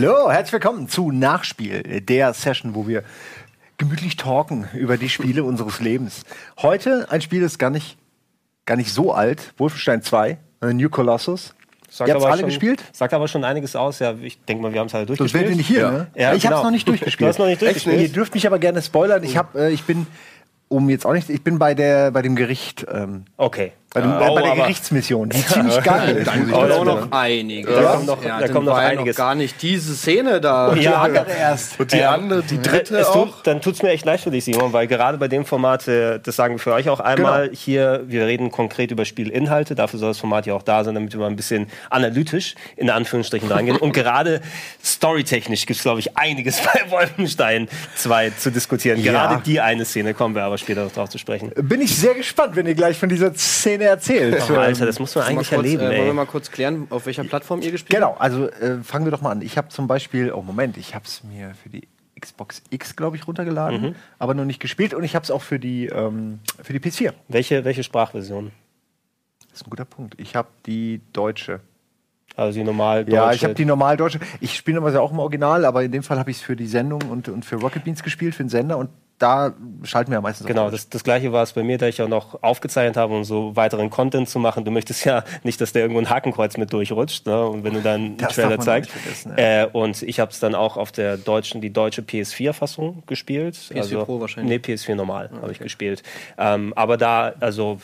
Hallo, herzlich willkommen zu Nachspiel, der Session, wo wir gemütlich talken über die Spiele unseres Lebens. Heute ein Spiel, das gar nicht, gar nicht so alt, Wolfenstein 2, äh, New Colossus. Sagt Ihr aber alle schon, gespielt? Sagt aber schon einiges aus. Ja, ich denke mal, wir haben es Sonst durchgespielt. wärt ihr nicht hier, Ja. ne? Ja, ich genau. noch nicht durchgespielt. Du hast noch nicht durchgespielt? Ihr dürft mich aber gerne spoilern. Ich hab, äh, ich bin, um jetzt auch nicht, ich bin bei der, bei dem Gericht, ähm, Okay. Bei, dem, äh, bei Oh, der Gerichtsmission, die ziemlich geil ist. Auch sagen. noch einige. Da kommt noch- ja, da kommt noch einiges. gar nicht diese Szene da. Ja, erst. Und die andere, die dritte es tut, auch. Dann tut es mir echt leid für dich, Simon, weil gerade bei dem Format, äh, das sagen wir für euch auch einmal, Genau. hier, wir reden konkret über Spielinhalte, dafür soll das Format ja auch da sein, damit wir mal ein bisschen analytisch in Anführungsstrichen reingehen. Und gerade storytechnisch gibt es, glaube ich, einiges bei Wolfenstein 2 zu diskutieren. Ja. Gerade die eine Szene kommen wir aber später noch drauf zu sprechen. Bin ich sehr gespannt, wenn ihr gleich von dieser Szene erzählt. Oh, Alter, das muss man eigentlich kurz, erleben, äh, wollen wir mal kurz klären, auf welcher Plattform ihr gespielt Genau, also äh, fangen wir doch mal an. Ich habe zum Beispiel, oh Moment, ich habe es mir für die Xbox X, glaube ich, runtergeladen, Mhm. aber noch nicht gespielt und ich habe es auch für die, ähm, für die PS4. Welche, welche Sprachversion? Das ist ein guter Punkt. Ich habe die deutsche. Also die normal Ja, deutsche. ich habe die normal deutsche. Ich spiele normalerweise auch im Original, aber in dem Fall habe ich es für die Sendung und, und für Rocket Beans gespielt, für den Sender und da schalten wir ja meistens auf Genau, das, das gleiche war es bei mir, da ich ja noch aufgezeichnet habe, um so weiteren Content zu machen. Du möchtest ja nicht, dass der irgendwo ein Hakenkreuz mit durchrutscht, ne? Und wenn du dann einen Das Trailer zeigst. vergessen, äh, und ich habe es dann auch auf der deutschen, die deutsche PS4-Fassung gespielt. PS4 Pro wahrscheinlich. Nee, PS4 normal habe ich gespielt. Ähm, aber da, also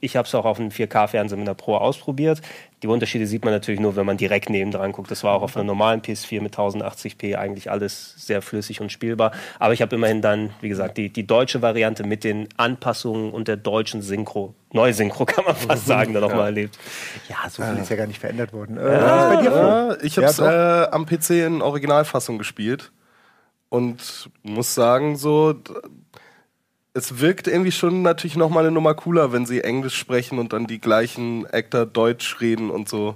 ich habe es auch auf einem 4K-Fernseher mit einer Pro ausprobiert. Die Unterschiede sieht man natürlich nur, wenn man direkt neben dran guckt. Das war auch auf einer normalen PS4 mit 1080p eigentlich alles sehr flüssig und spielbar. Aber ich habe immerhin dann, wie gesagt, die, die deutsche Variante mit den Anpassungen und der deutschen Synchro, Neusynchro kann man fast sagen, da nochmal erlebt. ja, so viel ist ja gar nicht verändert worden. Äh, was ist bei dir? Ja, ich habe es Ja, äh, am PC in Originalfassung gespielt und muss sagen, so es wirkt irgendwie schon natürlich noch mal eine Nummer cooler, wenn sie Englisch sprechen und dann die gleichen Actor Deutsch reden und so.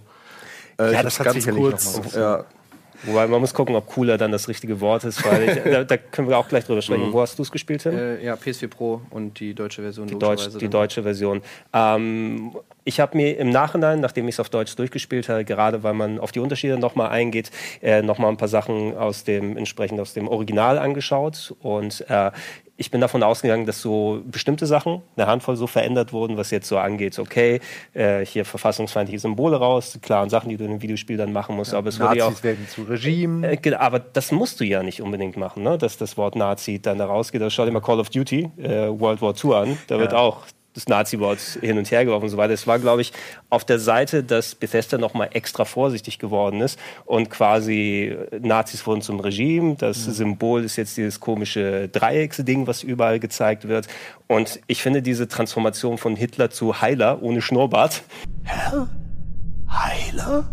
Äh, Ja, das hat sicherlich noch mal was. ja, Wobei man muss gucken, ob cooler dann das richtige Wort ist, weil ich, da, da können wir auch gleich drüber sprechen. Wo hast du es gespielt, Tim? Äh, ja, PS4 Pro und die deutsche Version. Die, Deutsch, die deutsche Version. Ähm, ich habe mir im Nachhinein, nachdem ich es auf Deutsch durchgespielt habe, gerade weil man auf die Unterschiede nochmal eingeht, äh, nochmal ein paar Sachen aus dem entsprechend aus dem Original angeschaut und äh, ich bin davon ausgegangen, dass so bestimmte Sachen, eine Handvoll so verändert wurden, was jetzt so angeht. Okay, äh, hier verfassungsfeindliche Symbole raus, die klaren Sachen, die du in einem Videospiel dann machen musst. aber es wurde ja auch Nazis werden zu Regime. äh, genau, aber das musst du ja nicht unbedingt machen, ne? dass das Wort Nazi dann da rausgeht. Also schau dir mal Call of Duty, äh, World War II an. Da wird auch das Nazi-Wort hin und her geworfen und so weiter. Es war, glaube ich, auf der Seite, dass Bethesda noch mal extra vorsichtig geworden ist und quasi Nazis wurden zum Regime. Das Symbol ist jetzt dieses komische Dreiecksding, was überall gezeigt wird. Und ich finde diese Transformation von Hitler zu Heiler ohne Schnurrbart Heiler?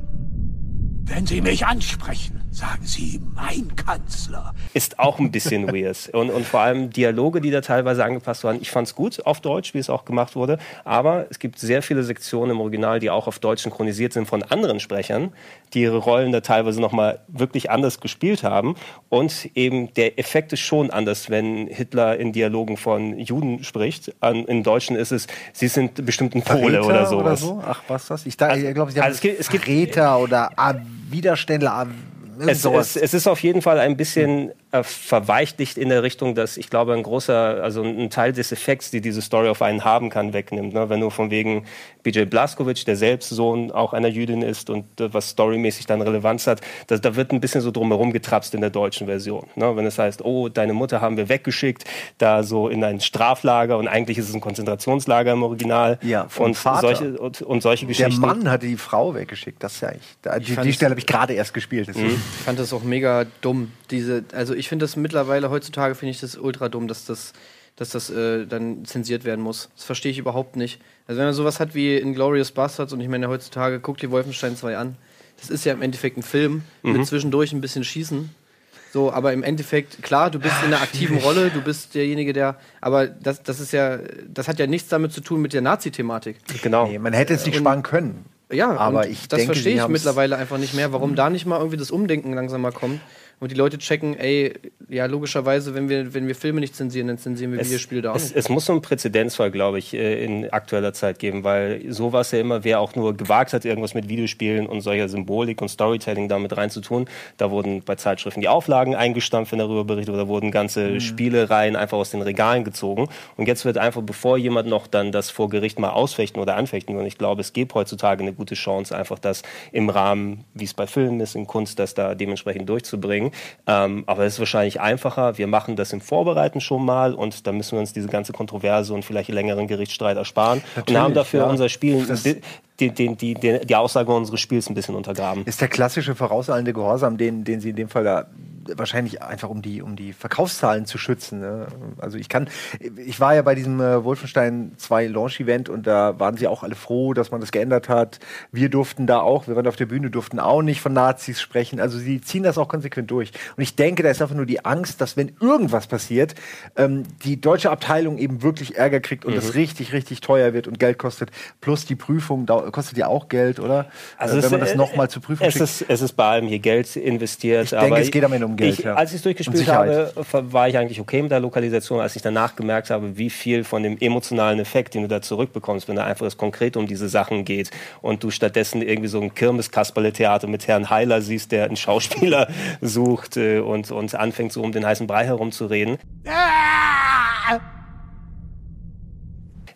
Wenn Sie mich ansprechen, sagen Sie mein Kanzler. ist auch ein bisschen weird. Und, und vor allem Dialoge, die da teilweise angepasst waren. Ich fand es gut auf Deutsch, wie es auch gemacht wurde. Aber es gibt sehr viele Sektionen im Original, die auch auf Deutsch synchronisiert sind von anderen Sprechern, die ihre Rollen da teilweise nochmal wirklich anders gespielt haben. Und eben der Effekt ist schon anders, wenn Hitler in Dialogen von Juden spricht. An, Im Deutschen ist es, sie sind bestimmt ein Pole oder sowas. so? Ach, was das? Ich, da, ich glaube, sie haben also es gibt- es gibt- Verräter oder Widerständler. Es, es, es ist auf jeden Fall ein bisschen äh, verweichlicht in der Richtung, dass ich glaube, ein großer, also ein Teil des Effekts, die diese Story auf einen haben kann, wegnimmt. Ne? Wenn du von wegen BJ Blazkowicz, der selbst Sohn auch einer Jüdin ist und äh, was storymäßig dann Relevanz hat, da, da wird ein bisschen so drumherum getrapst in der deutschen Version. Ne? Wenn es heißt, oh, deine Mutter haben wir weggeschickt, da so in ein Straflager und eigentlich ist es ein Konzentrationslager im Original. Ja, vom und Vater. solche, und, und solche der Geschichten. Mann hatte die Frau weggeschickt. Das ist ja echt. Die, die Stelle habe ich gerade erst gespielt. deswegen. Ich fand das auch mega dumm. Diese, also ich finde das mittlerweile heutzutage finde ich das ultra dumm, dass das, dass das äh, dann zensiert werden muss. Das verstehe ich überhaupt nicht. Also wenn man sowas hat wie Inglourious Bastards und ich meine heutzutage guckt die Wolfenstein 2 an, das ist ja im Endeffekt ein Film mit zwischendurch ein bisschen Schießen. So, aber im Endeffekt, klar, du bist in einer aktiven Rolle, du bist derjenige, der, aber das, das ist ja, das hat ja nichts damit zu tun mit der Nazi-Thematik. Genau. Nee, man hätte es nicht Und- sparen können. Ja, aber und ich das denke, verstehe ich mittlerweile einfach nicht mehr, warum da nicht mal irgendwie das Umdenken langsam mal kommt und die Leute checken, ey, ja, logischerweise, wenn wir, wenn wir Filme nicht zensieren, dann zensieren wir Videospiele da auch es, es muss so einen Präzedenzfall, glaube ich, äh, in aktueller Zeit geben, weil sowas ja immer, wer auch nur gewagt hat, irgendwas mit Videospielen und solcher Symbolik und Storytelling damit reinzutun, da wurden bei Zeitschriften die Auflagen eingestampft, wenn darüber berichtet oder wurden ganze Spielereien einfach aus den Regalen gezogen. Und jetzt wird einfach, bevor jemand noch dann das vor Gericht mal ausfechten oder anfechten, und ich glaube, es gibt heutzutage eine gute Chance, einfach das im Rahmen, wie es bei Filmen ist, in Kunst, das da dementsprechend durchzubringen. Ähm, aber es ist wahrscheinlich einfacher. Wir machen das im Vorbereiten schon mal und dann müssen wir uns diese ganze Kontroverse und vielleicht längeren Gerichtsstreit ersparen und Natürlich, haben dafür ja. unser Spiel, die, die, die, die, Aussage unseres Spiels ein bisschen untergraben. Ist der klassische vorauseilende Gehorsam, den, den sie in dem Fall da wahrscheinlich einfach um die, um die Verkaufszahlen zu schützen. Ne? Also ich kann, ich war ja bei diesem äh, Wolfenstein 2 Launch-Event und da waren sie auch alle froh, dass man das geändert hat. Wir durften da auch, wir waren auf der Bühne, durften auch nicht von Nazis sprechen. Also sie ziehen das auch konsequent durch. Und ich denke, da ist einfach nur die Angst, dass wenn irgendwas passiert, ähm, die deutsche Abteilung eben wirklich Ärger kriegt und das richtig, richtig teuer wird und Geld kostet. Plus die Prüfung dau- kostet ja auch Geld, oder? Also äh, wenn man das äh, nochmal zur Prüfung es schickt. ist, es ist bei allem hier Geld investiert. Ich denke, aber es geht am Ende um Geld, Ich, ja. Als ich es durchgespielt habe, war ich eigentlich okay mit der Lokalisation. Als ich danach gemerkt habe, wie viel von dem emotionalen Effekt, den du da zurückbekommst, wenn da einfach es konkret um diese Sachen geht und du stattdessen irgendwie so ein Kirmes-Kasperle-Theater mit Herrn Heiler siehst, der einen Schauspieler sucht äh, und, und anfängt so um den heißen Brei herumzureden.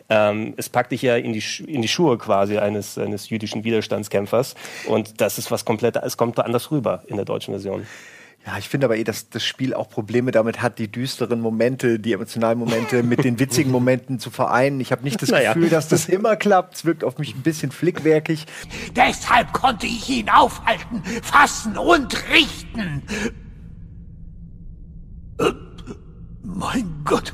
Ähm, es packt dich ja in die, Sch- in die Schuhe quasi eines, eines jüdischen Widerstandskämpfers. Und das ist was komplett, es kommt anders rüber in der deutschen Version. Ja, ich finde aber eh, dass das Spiel auch Probleme damit hat, die düsteren Momente, die emotionalen Momente mit den witzigen Momenten zu vereinen. Ich habe nicht das Naja. Gefühl, dass das immer klappt. Es wirkt auf mich ein bisschen flickwerkig. Deshalb konnte ich ihn aufhalten, fassen und richten. Äh, Mein Gott.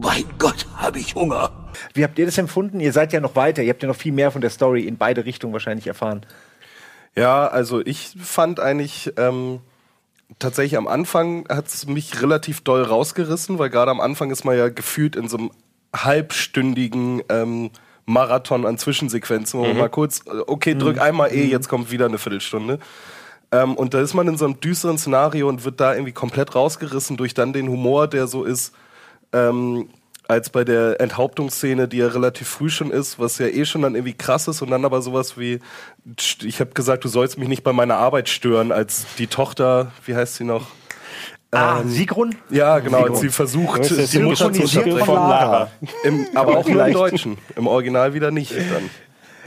Mein Gott, habe ich Hunger. Wie habt ihr das empfunden? Ihr seid ja noch weiter. Ihr habt ja noch viel mehr von der Story in beide Richtungen wahrscheinlich erfahren. Ja, also ich fand eigentlich ähm, tatsächlich am Anfang hat es mich relativ doll rausgerissen, weil gerade am Anfang ist man ja gefühlt in so einem halbstündigen ähm, Marathon an Zwischensequenzen, wo man mal kurz, äh, okay, drück einmal eh, jetzt kommt wieder eine Viertelstunde. Ähm, und da ist man in so einem düsteren Szenario und wird da irgendwie komplett rausgerissen durch dann den Humor, der so ist, ähm, als bei der Enthauptungsszene, die ja relativ früh schon ist, was ja eh schon dann irgendwie krass ist und dann aber sowas wie, ich habe gesagt, du sollst mich nicht bei meiner Arbeit stören, als die Tochter, wie heißt sie noch? Ah, Sigrun? Ja, genau, Sigrun. als sie versucht, die Mutter zu unterbrechen. Im, aber auch nur im. Deutschen. Im Original wieder nicht dann.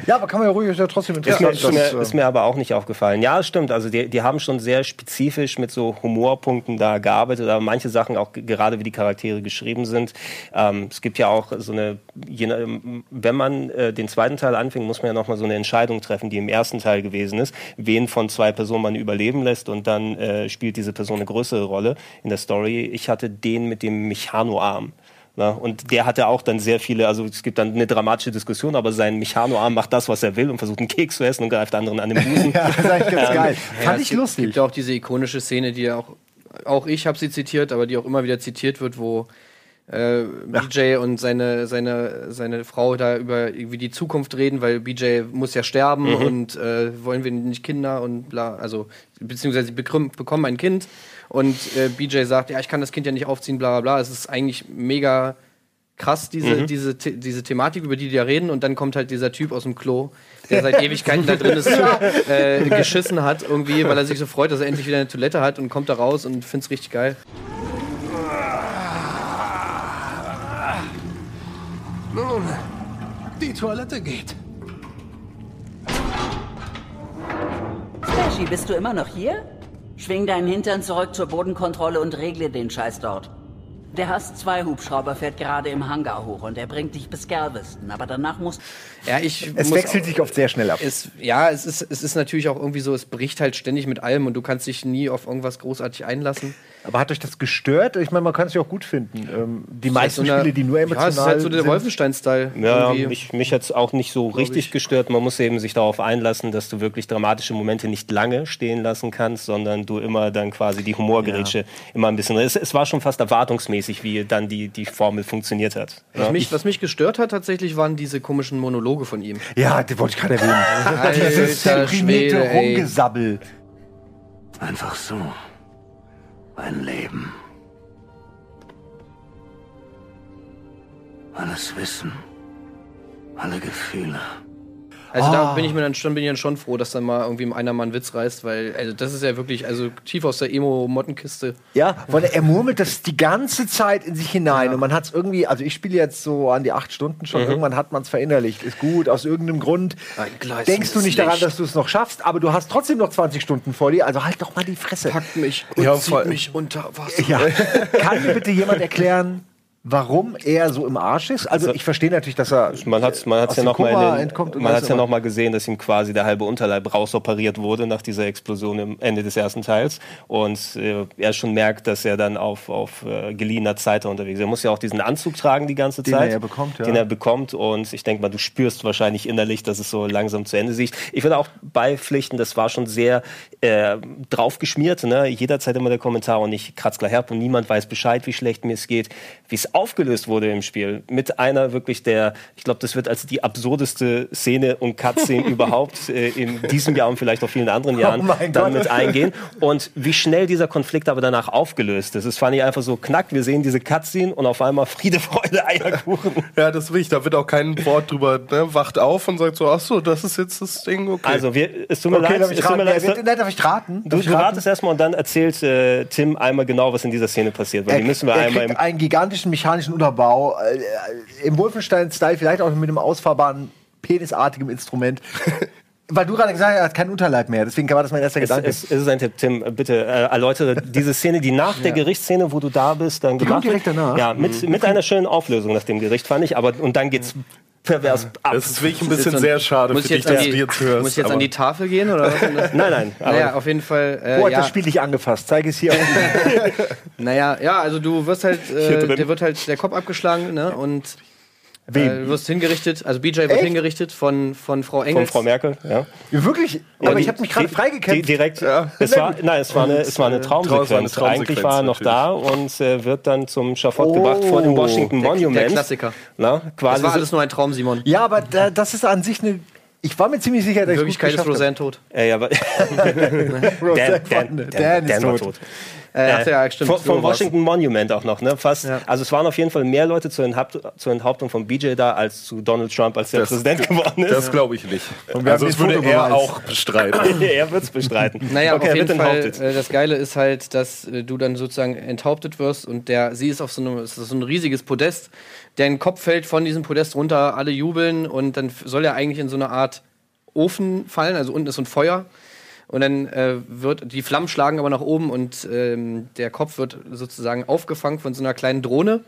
Ja, aber kann man ja ruhig ist ja trotzdem Ist mir, ist, mir, äh, ist mir aber auch nicht aufgefallen. Ja, es stimmt. Also die, die haben schon sehr spezifisch mit so Humorpunkten da gearbeitet, aber manche Sachen auch gerade wie die Charaktere geschrieben sind. Ähm, es gibt ja auch so eine, nach- wenn man äh, den zweiten Teil anfängt, muss man ja nochmal so eine Entscheidung treffen, die im ersten Teil gewesen ist, wen von zwei Personen man überleben lässt und dann äh, spielt diese Person eine größere Rolle in der Story. Ich hatte den mit dem Mechanoarm. Na, und der hatte auch dann sehr viele, also es gibt dann eine dramatische Diskussion, aber sein Mechanoarm macht das, was er will und versucht einen Keks zu essen und greift anderen an den Busen. ja, das ist eigentlich ganz geil. Ja, Fand es ich gibt, lustig. gibt ja auch diese ikonische Szene, die ja auch, auch ich habe sie zitiert, aber die auch immer wieder zitiert wird, wo äh, BJ und seine, seine, seine Frau da über irgendwie die Zukunft reden, weil BJ muss ja sterben und äh, wollen wir nicht Kinder und bla, also beziehungsweise bekommen ein Kind und äh, BJ sagt, ja, ich kann das Kind ja nicht aufziehen, bla bla bla. Es ist eigentlich mega krass, diese, diese, The diese Thematik, über die die da reden, und dann kommt halt dieser Typ aus dem Klo, der seit Ewigkeiten da drin ist, äh, geschissen hat irgendwie, weil er sich so freut, dass er endlich wieder eine Toilette hat und kommt da raus und find's richtig geil. Nun, die Toilette geht. Flashy, bist du immer noch hier? Schwing deinen Hintern zurück zur Bodenkontrolle und regle den Scheiß dort. Der Hass 2 Hubschrauber fährt gerade im Hangar hoch und er bringt dich bis Galveston, aber danach musst Ja, ich Es muss wechselt sich oft sehr schnell ab. Es, ja, es ist, es ist natürlich auch irgendwie so, es bricht halt ständig mit allem und du kannst dich nie auf irgendwas großartig einlassen. Aber hat euch das gestört? Ich meine, man kann es ja auch gut finden. Ähm, die meisten So eine- Spiele, die nur emotional Ja, es ist halt so der sind. Wolfenstein-Style. Ja, irgendwie. mich, mich hat es auch nicht so richtig gestört. Man muss eben sich darauf einlassen, dass du wirklich dramatische Momente nicht lange stehen lassen kannst, sondern du immer dann quasi die Humorgerätsche immer ein bisschen. Es, es war schon fast erwartungsmäßig, wie dann die, die Formel funktioniert hat. Was Ja. mich, was mich gestört hat tatsächlich, waren diese komischen Monologe von ihm. Ja, die wollte ich gerade erwähnen. Dieses deprimierte. Rumgesabbel. Einfach so. Ein Leben. Alles Wissen. Alle Gefühle. Also da Ah. bin ich mir dann schon, bin ich dann schon froh, dass dann mal irgendwie einer mal einen Witz reißt, weil also das ist ja wirklich also tief aus der Emo-Mottenkiste. Ja, weil er murmelt das die ganze Zeit in sich hinein und man hat es irgendwie, also ich spiele jetzt so an die acht Stunden schon, irgendwann hat man es verinnerlicht, ist gut, aus irgendeinem Grund denkst du nicht daran, dass du es noch schaffst, aber du hast trotzdem noch 20 Stunden vor dir, also halt doch mal die Fresse. Packt mich und Ja, zieht mich unter Wasser. Ja. Kann mir bitte jemand erklären, warum er so im Arsch ist? Also ich verstehe natürlich, dass er Man hat es man hat's ja dem noch mal Koma in den, entkommt und man das hat's ja noch mal gesehen, dass ihm quasi der halbe Unterleib rausoperiert wurde nach dieser Explosion am Ende des ersten Teils und äh, er schon merkt, dass er dann auf, auf äh, geliehener Zeit unterwegs ist. Er muss ja auch diesen Anzug tragen die ganze Den Zeit, er bekommt, ja. den er bekommt und ich denke mal, du spürst wahrscheinlich innerlich, dass es so langsam zu Ende sieht. Ich würde auch beipflichten, das war schon sehr äh, draufgeschmiert. Ne? Jederzeit immer der Kommentar und ich kratz gleich herb und niemand weiß Bescheid, wie schlecht mir es geht. Wie es aufgelöst wurde im Spiel mit einer wirklich der, ich glaube, das wird als die absurdeste Szene und Cutscene überhaupt äh, in diesem Jahr und vielleicht auch vielen anderen Jahren Oh dann mit eingehen. Und wie schnell dieser Konflikt aber danach aufgelöst ist. Das fand ich einfach so knack. Wir sehen diese Cutscene und auf einmal Friede, Freude, Eierkuchen. Ja, das will ich. Da wird auch kein Wort drüber, ne? Wacht auf und sagt so, ach so, das ist jetzt das Ding, okay. Also, wir, es tut mir Okay, leid. darf ich es tut raten? mir leid. Nein, darf ich raten? Du, ich raten? ratest erstmal und dann erzählt äh, Tim einmal genau, was in dieser Szene passiert. Weil die müssen wir er einmal kriegt im einen gigantischen mechanischen Unterbau, äh, im Wolfenstein-Style, vielleicht auch mit einem ausfahrbaren, penisartigem Instrument. Weil du gerade gesagt hast, er hat keinen Unterleib mehr, deswegen war das mein erster Es, Gedanke. es, es ist ein Tipp, Tim, bitte äh, erläutere diese Szene, die nach der Gerichtsszene, wo du da bist, dann kommt gemacht direkt wird. danach? Ja, mit, mit einer schönen Auflösung nach dem Gericht, fand ich. Aber und dann geht's pervers ab. das ist wirklich ein bisschen sehr schade muss für ich dich, jetzt an dass die, du jetzt hörst. Muss ich jetzt aber- an die Tafel gehen oder was? Nein, nein. Aber naja, auf jeden Fall. Äh, Wo hat ja, das Spiel dich angefasst? Zeig es hier. naja, ja, also du wirst halt, äh, der wird halt der Kopf abgeschlagen, ne? Und Wem? äh, du wirst hingerichtet, also BJ wird Echt? hingerichtet von, von Frau von Engels. Frau Merkel, ja. Wirklich? aber die- ich habe mich gerade freigekämpft. Direkt, Ja. es war, nein, es war eine, es war eine äh, draußen war eine Traumsequenz. Traumsequenz, Eigentlich war er noch natürlich. da und äh, wird dann zum Schafott Oh, gebracht vor dem Washington der- der Monument. Klassiker. Na, quasi Das war alles nur ein Traum, Simon. ja, aber da, das ist an sich eine. Ich war mir ziemlich sicher, dass In ich Wirklichkeit ist gut geschafft Roseanne tot. Äh, ja, aber Roseanne Dan, von- Dan, Dan, Dan ist tot. tot. Äh, ach ja, stimmt. Vom, vom. Washington Monument auch noch, ne? Fast, Ja. Also es waren auf jeden Fall mehr Leute zur, Enthaupt zur Enthauptung von BJ da als zu Donald Trump, als der Das- Präsident geworden ist. Das glaube ich nicht. Also das würde er auch bestreiten. er wird es bestreiten. Naja, okay, auf er jeden wird Fall, enthauptet. äh, das Geile ist halt, dass äh, du dann sozusagen enthauptet wirst und der, sie ist auf so einem, es ist so ein riesiges Podest, dein Kopf fällt von diesem Podest runter, alle jubeln und dann soll er eigentlich in so eine Art Ofen fallen, also unten ist so ein Feuer und dann äh, wird, die Flammen schlagen aber nach oben und ähm, der Kopf wird sozusagen aufgefangen von so einer kleinen Drohne,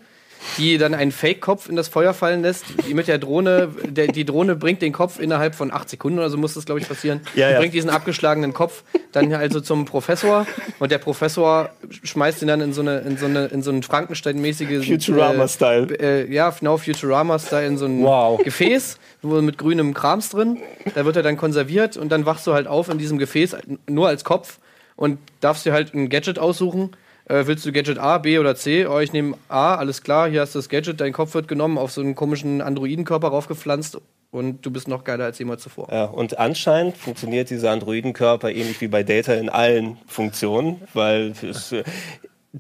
die dann einen Fake-Kopf in das Feuer fallen lässt. Die mit der Drohne, der, die Drohne bringt den Kopf innerhalb von acht Sekunden oder so muss das, glaube ich, passieren. Ja, Die ja. Bringt diesen abgeschlagenen Kopf dann also zum Professor und der Professor schmeißt ihn dann in so eine, in so eine, in so einen Frankenstein-mäßige Futurama-Style. Äh, ja, genau, Futurama-Style in so ein Wow. Gefäß, wo mit grünem Krams drin. Da wird er dann konserviert und dann wachst du halt auf in diesem Gefäß nur als Kopf und darfst dir halt ein Gadget aussuchen. Äh, willst du Gadget A, B oder C? Oh, ich nehme A, alles klar, hier hast du das Gadget, dein Kopf wird genommen, auf so einen komischen Androidenkörper raufgepflanzt und du bist noch geiler als jemals zuvor. Ja, und anscheinend funktioniert dieser Androidenkörper ähnlich wie bei Data in allen Funktionen, weil es, äh,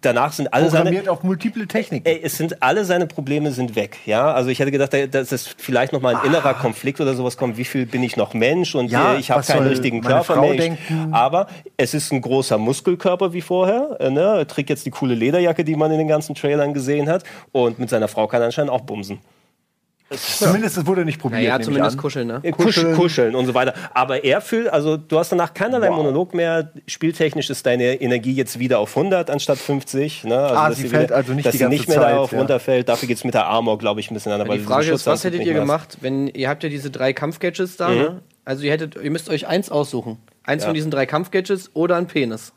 danach sind alle seine, Programmiert auf multiple Techniken. Ey, es sind alle seine Probleme sind weg, ja. Also ich hätte gedacht, da- dass es vielleicht noch mal ein innerer Konflikt oder sowas kommt. Wie viel bin ich noch Mensch und Ja, äh, ich habe keinen richtigen Körper Frau mehr. Denken? aber es ist ein großer Muskelkörper wie vorher. Äh, ne? Er trägt jetzt die coole Lederjacke, die man in den ganzen Trailern gesehen hat. Und mit seiner Frau kann er anscheinend auch bumsen. Zumindest es wurde nicht probiert. Nehme ich zumindest an. kuscheln, ne? Kuscheln. kuscheln und so weiter. Aber er fühlt, also du hast danach keinerlei Wow. Monolog mehr. Spieltechnisch ist deine Energie jetzt wieder auf 100 anstatt 50. Ne? Also, Ah, dass sie fällt wieder, also nicht dass die sie ganze nicht mehr Zeit, darauf ja. runterfällt. Dafür geht's mit der Armor, glaube ich, ein bisschen an. Ja, die Frage ist, was hättet ihr gemacht, wenn ihr habt ja diese drei Kampfgadgets da, ne? Also ihr hättet, ihr müsst euch eins aussuchen. Eins von diesen drei Kampfgadgets oder ein Penis.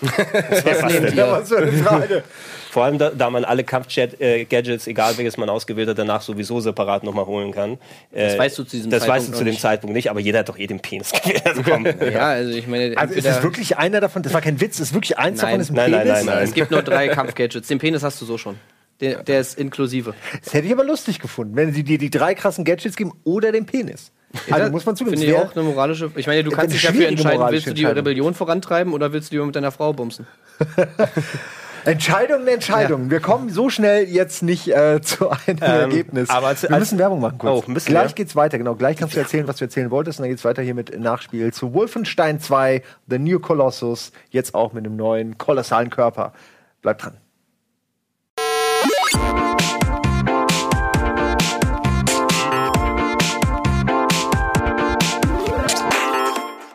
Was nehmt Ja, ihr? was für eine Frage. Vor allem, da, da man alle Kampf-Gadgets, egal welches man ausgewählt hat, danach sowieso separat nochmal holen kann. Das Äh, weißt du zu diesem Das Zeitpunkt weißt du zu dem nicht. Zeitpunkt nicht, aber jeder hat doch eh den Penis gewählt. Ja, also ich meine, Also ist es wirklich einer davon? Das war kein Witz, ist wirklich eins Nein. davon ist ein Nein, nein, Penis? nein, nein. es gibt nur drei Kampfgadgets. Den Penis hast du so schon. Der, der ist inklusive. Das hätte ich aber lustig gefunden, wenn sie dir die drei krassen Gadgets geben oder den Penis. Also Ja, muss man zugeben, Finde ich auch eine moralische. Ich meine, du kannst dich dafür entscheiden, willst du die. Rebellion vorantreiben oder willst du lieber mit deiner Frau bumsen? Entscheidung, Entscheidung. Wir kommen so schnell jetzt nicht äh, zu einem Ergebnis. aber als- wir müssen Werbung machen kurz. Oh, müssen gleich wir? geht's weiter, genau. Gleich kannst du erzählen, was du erzählen wolltest. Und dann geht's weiter hier mit Nachspiel zu Wolfenstein 2, The New Colossus. Jetzt auch mit einem neuen kolossalen Körper. Bleibt dran.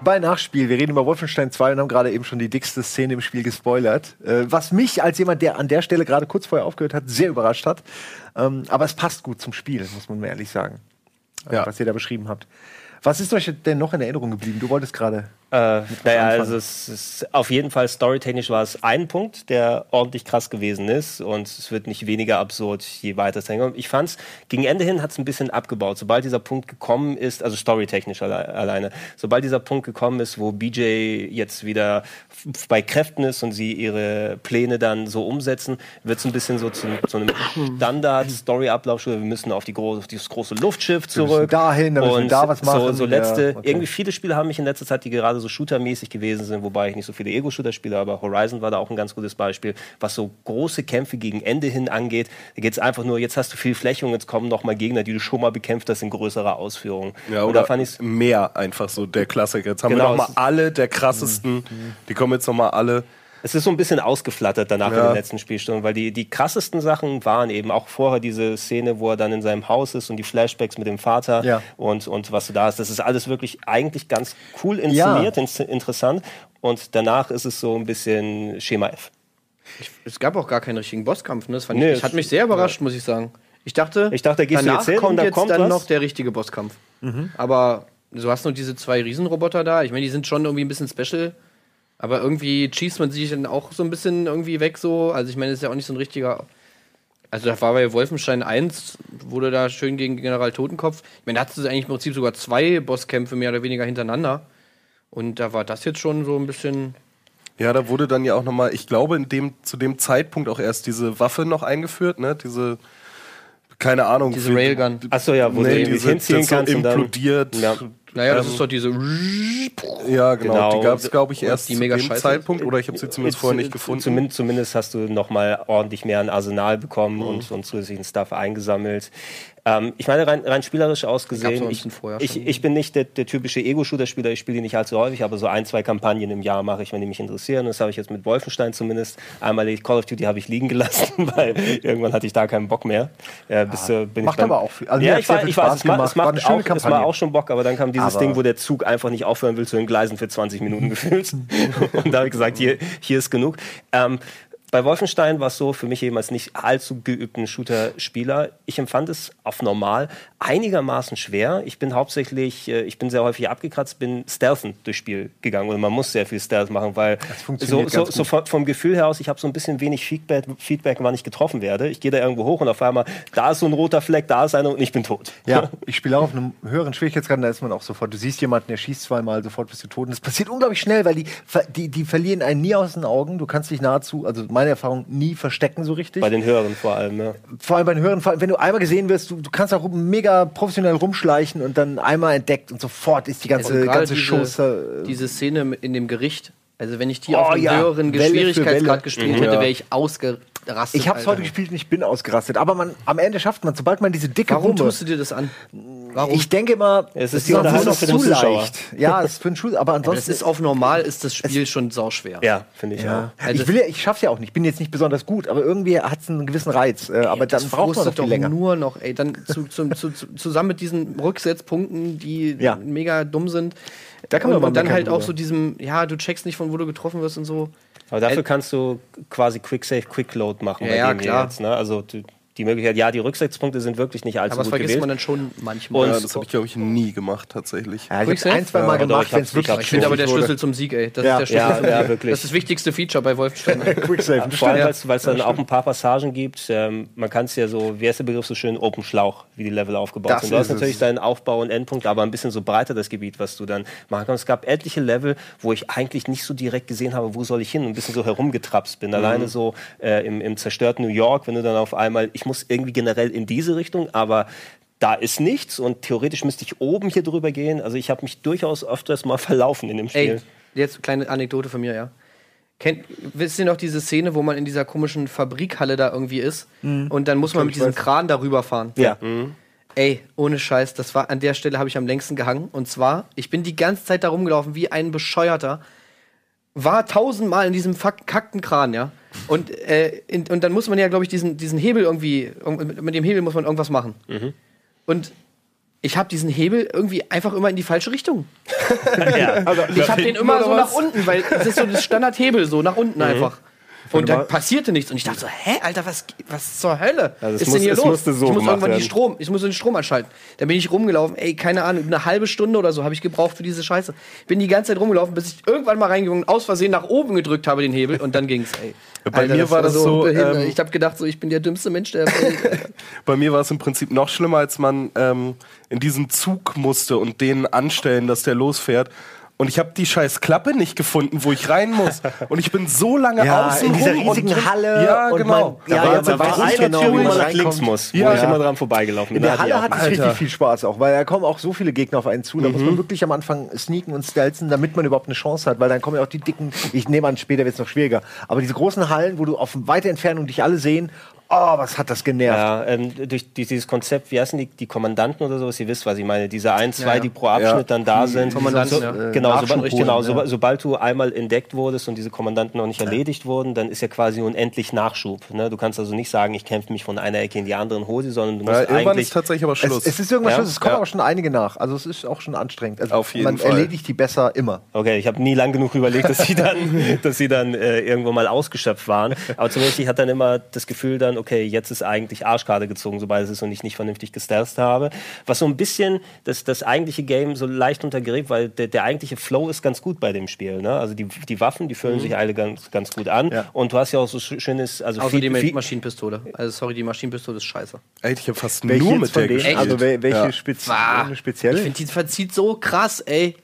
Bei Nachspiel, wir reden über Wolfenstein 2 und haben gerade eben schon die dickste Szene im Spiel gespoilert. Äh, was mich als jemand, der an der Stelle gerade kurz vorher aufgehört hat, sehr überrascht hat. Ähm, aber es passt gut zum Spiel, muss man mir ehrlich sagen. Ja. Was ihr da beschrieben habt. Was ist euch denn noch in Erinnerung geblieben? Du wolltest gerade. Äh, naja, also es ist auf jeden Fall storytechnisch war es ein Punkt, der ordentlich krass gewesen ist und es wird nicht weniger absurd, je weiter es hinkommt. Ich fand's, gegen Ende hin hat es ein bisschen abgebaut. Sobald dieser Punkt gekommen ist, also storytechnisch alle, alleine, sobald dieser Punkt gekommen ist, wo BJ jetzt wieder bei Kräften ist und sie ihre Pläne dann so umsetzen, wird es ein bisschen so zu, zu einem Standard-Story-Ablauf. Wir müssen auf, die große, auf dieses große Luftschiff müssen zurück. dahin, dann müssen wir und da was So, machen. so Ja, letzte, okay. irgendwie viele Spiele haben mich in letzter Zeit, die gerade so shootermäßig gewesen sind, wobei ich nicht so viele Ego-Shooter spiele, aber Horizon war da auch ein ganz gutes Beispiel, was so große Kämpfe gegen Ende hin angeht. Da geht es einfach nur, jetzt hast du viel Fläche und jetzt kommen noch mal Gegner, die du schon mal bekämpft hast in größerer Ausführung. Ja, oder fand ich's mehr einfach so, der Klassiker. Jetzt haben Genau, wir noch mal es- Mhm. alle der krassesten, die kommen jetzt noch mal alle. Es ist so ein bisschen ausgeflattert danach in Ja. den letzten Spielstunden, weil die, die krassesten Sachen waren eben auch vorher diese Szene, wo er dann in seinem Haus ist und die Flashbacks mit dem Vater Ja. und, und was du da hast. Das ist alles wirklich eigentlich ganz cool inszeniert, ins- interessant. Und danach ist es so ein bisschen Schema F. Es gab auch gar keinen richtigen Bosskampf. Ne? Das fand Nee, ich, das hat mich sehr überrascht, muss ich sagen. Ich dachte, Ich dachte, da gehst du danach jetzt hin und kommt da jetzt kommt dann was. noch der richtige Bosskampf. Aber du hast noch diese zwei Riesenroboter da. Ich meine, die sind schon irgendwie ein bisschen special. Aber irgendwie schießt man sich dann auch so ein bisschen irgendwie weg so. Also ich meine, das ist ja auch nicht so ein richtiger. Also da war bei Wolfenstein 1, wurde da schön gegen General Totenkopf. Ich meine, da hattest du eigentlich im Prinzip sogar zwei Bosskämpfe mehr oder weniger hintereinander. Und da war das jetzt schon so ein bisschen. Ja, da wurde dann ja auch noch mal, ich glaube, in dem, zu dem Zeitpunkt auch erst diese Waffe noch eingeführt, ne? Diese, keine Ahnung. Diese Railgun. Achso, ja, wo Nee, du diese, hinziehen das so kannst und dann. implodiert. Ja. Naja, das Ähm, ist doch diese. Ja, genau. Genau. Die gab es, glaube ich, erst die zu mega dem scheiße Zeitpunkt oder ich habe sie zumindest vorher nicht gefunden. Zumindest, zumindest hast du noch mal ordentlich mehr an Arsenal bekommen Mhm. und, und zusätzlichen Stuff eingesammelt. Ähm, ich meine, rein, rein spielerisch ausgesehen, ich, ich, ich bin nicht der, der typische Ego-Shooter-Spieler, ich spiele die nicht allzu häufig, aber so ein, zwei Kampagnen im Jahr mache ich, wenn die mich interessieren. Das habe ich jetzt mit Wolfenstein zumindest. Einmal Call of Duty habe ich liegen gelassen, weil irgendwann hatte ich da keinen Bock mehr. Äh, bis, äh, bin Macht beim- aber auch viel. Also ja, ich, viel ich weiß, es macht, gemacht. es War macht schöne auch, es war auch schon Bock, aber dann kam dieses Aber- Ding, wo der Zug einfach nicht aufhören will zu entgleisen für 20 Minuten gefühlt. Und da habe ich gesagt, hier, hier ist genug. Ähm, bei Wolfenstein war es so, für mich eben als nicht allzu geübten Shooter-Spieler, ich empfand es auf normal einigermaßen schwer. Ich bin hauptsächlich, äh, ich bin sehr häufig abgekratzt, bin stealthen durchs Spiel gegangen und man muss sehr viel Stealth machen, weil so, so, so vom, Gefühl her aus, ich habe so ein bisschen wenig Feedback, Feedback, wann ich getroffen werde. Ich gehe da irgendwo hoch und auf einmal, da ist so ein roter Fleck, da ist einer und ich bin tot. Ja, ich spiele auch auf einem höheren Schwierigkeitsgrad, da ist man auch sofort. Du siehst jemanden, der schießt zweimal, sofort bist du tot. Und das passiert unglaublich schnell, weil die, die, die verlieren einen nie aus den Augen. Du kannst dich nahezu, also meine Erfahrung, nie verstecken so richtig. Bei den Höheren vor allem, ja. Vor allem bei den höheren, wenn du einmal gesehen wirst, du, du kannst auch mega professionell rumschleichen und dann einmal entdeckt und sofort ist die ganze, Also ganze Show. diese Szene in dem Gericht. Also wenn ich die Oh auf einem ja, höheren Welle. Schwierigkeitsgrad gespielt Mhm. hätte, wäre ich ausgerastet. Ich habe es heute gespielt und ich bin ausgerastet. Aber man, am Ende schafft man, sobald man diese dicke Warum Wumme- tust du dir das an? Warum? Ich denke immer, Es ist die sonst für den zu Zuschauer. leicht. Ja, es ist für den Schul, aber aber ansonsten das ist auf normal ist das Spiel schon sauschwer. Ja, finde ich Ja. auch. Also- ich will ja, ich schaff's ja auch nicht. Ich bin jetzt nicht besonders gut, aber irgendwie hat es einen gewissen Reiz. Äh, aber dann das braucht man noch frustet viel doch länger. nur noch, ey, dann zu, zu, zu, zu, zusammen mit diesen Rücksetzpunkten, die Ja. mega dumm sind. Da kann man und, und dann halt auch so diesem, ja, du checkst nicht, von wo du getroffen wirst und so. Aber dafür Äh, kannst du quasi Quick Save, Quick Load machen Ja, bei ja, dem klar. jetzt. Ne? Also du, die Möglichkeit, ja, die Rücksetzpunkte sind wirklich nicht allzu Aber das gut vergisst gewählt. man dann schon manchmal. Und- Ja, das habe ich, glaube ich, nie gemacht, tatsächlich. Ja, ich habe ein, zwei Mal Ja, gemacht, ich wenn es wirklich ich finde aber der Schlüssel zum Sieg, ey. Das Ja. ist der Schlüssel Ja, wirklich. Das ist das wichtigste Feature bei Wolfenstein. wurde. Quicksave. Vor allem, weil es dann auch ein paar Passagen gibt. Ähm, man kann es ja so, wie heißt der Begriff so schön, Open Schlauch, wie die Level aufgebaut Das sind. Du hast ist natürlich es. deinen Aufbau und Endpunkt, aber ein bisschen so breiter das Gebiet, was du dann machen kannst. Es gab etliche Level, wo ich eigentlich nicht so direkt gesehen habe, wo soll ich hin und ein bisschen so herumgetrapst bin. Alleine so äh, im, im zerstörten New York, wenn du dann auf einmal, ich muss irgendwie generell in diese Richtung, aber da ist nichts und theoretisch müsste ich oben hier drüber gehen. Also ich habe mich durchaus öfters mal verlaufen in dem Spiel. Ey, jetzt kleine Anekdote von mir, ja. Kennt, wisst ihr noch diese Szene, wo man in dieser komischen Fabrikhalle da irgendwie ist und dann muss man mit diesem Kran darüber fahren? Ja. Ey, ohne Scheiß, das war an der Stelle habe ich am längsten gehangen. Und zwar, ich bin die ganze Zeit da rumgelaufen wie ein Bescheuerter. War tausendmal in diesem verkackten Kran, ja. Und, äh, in, und dann muss man ja, glaube ich, diesen, diesen Hebel irgendwie, irg- mit, dem Hebel muss man irgendwas machen. Und ich habe diesen Hebel irgendwie einfach immer in die falsche Richtung. ja. Also ich habe den immer so nach unten, weil das ist so das Standardhebel, so nach unten einfach. Und dann passierte nichts. Und ich dachte so, hä, Alter, was, was zur Hölle Also ist muss- denn hier los? so ich muss irgendwann die werden. Strom, ich muss den Strom anschalten. Dann bin ich rumgelaufen, ey, keine Ahnung, eine halbe Stunde oder so habe ich gebraucht für diese Scheiße. Bin die ganze Zeit rumgelaufen, bis ich irgendwann mal reingegangen aus Versehen nach oben gedrückt habe den Hebel und dann ging's, ey. Bei mir war das so, ähm, ich habe gedacht, so, ich bin der dümmste Mensch der Welt. Bei mir war es im Prinzip noch schlimmer, als man ähm, in diesen Zug musste und den anstellen, dass der losfährt. Und ich habe die scheiß Klappe nicht gefunden, wo ich rein muss. Und ich bin so lange Ja, außen in dieser riesigen und drin- Halle Ja, und genau. man- ja, Da ja, war, man da war weiß eine nicht genau, Tür, wie wo man nach links muss, Ja, wo ich ja. immer dran vorbeigelaufen In der Halle hatte ich Alter. richtig viel Spaß auch, weil da kommen auch so viele Gegner auf einen zu. Da muss man wirklich am Anfang sneaken und stealthen, damit man überhaupt eine Chance hat, weil dann kommen ja auch die dicken, ich nehme an, später wird es noch schwieriger. Aber diese großen Hallen, wo du auf weite Entfernung dich alle sehen, oh, was hat das genervt. Ja, ähm, durch die- dieses Konzept, wie heißen die, die Kommandanten oder sowas, ihr wisst, was ich meine, diese ein, zwei, ja. die pro Abschnitt Ja. dann da sind. Kommandanten, so, ja. Genau, sobald, holen, genau ja. soba- sobald du einmal entdeckt wurdest und diese Kommandanten noch nicht erledigt wurden, dann ist ja quasi unendlich Nachschub. Ne? Du kannst also nicht sagen, ich kämpfe mich von einer Ecke in die andere und hole sie, sondern du Ja, musst irgendwann eigentlich... ist tatsächlich aber Schluss. Es, es ist irgendwas Ja? Schluss, es kommen Ja. aber schon einige nach. Also es ist auch schon anstrengend. Also Auf jeden man Fall. erledigt die besser immer. Okay, ich habe nie lang genug überlegt, dass sie dann, dass sie dann äh, irgendwo mal ausgeschöpft waren. Aber zumindest ich hatte dann immer das Gefühl dann, okay, jetzt ist eigentlich Arschkarte gezogen, sobald es ist und ich nicht vernünftig gestealtht habe. Was so ein bisschen das, das eigentliche Game so leicht untergräbt, weil der, der eigentliche Flow ist ganz gut bei dem Spiel. Ne? Also die, die Waffen, die fühlen sich alle ganz, ganz gut an. Ja. Und du hast ja auch so sch- schönes, also Außer viel- die Maschinenpistole. Also sorry, die Maschinenpistole ist scheiße. Ey, ich habe fast Welche nur mit der gespielt. Also wel- welche Ja. spezi Ah, eine Ich spezielle? finde, die verzieht so krass, ey.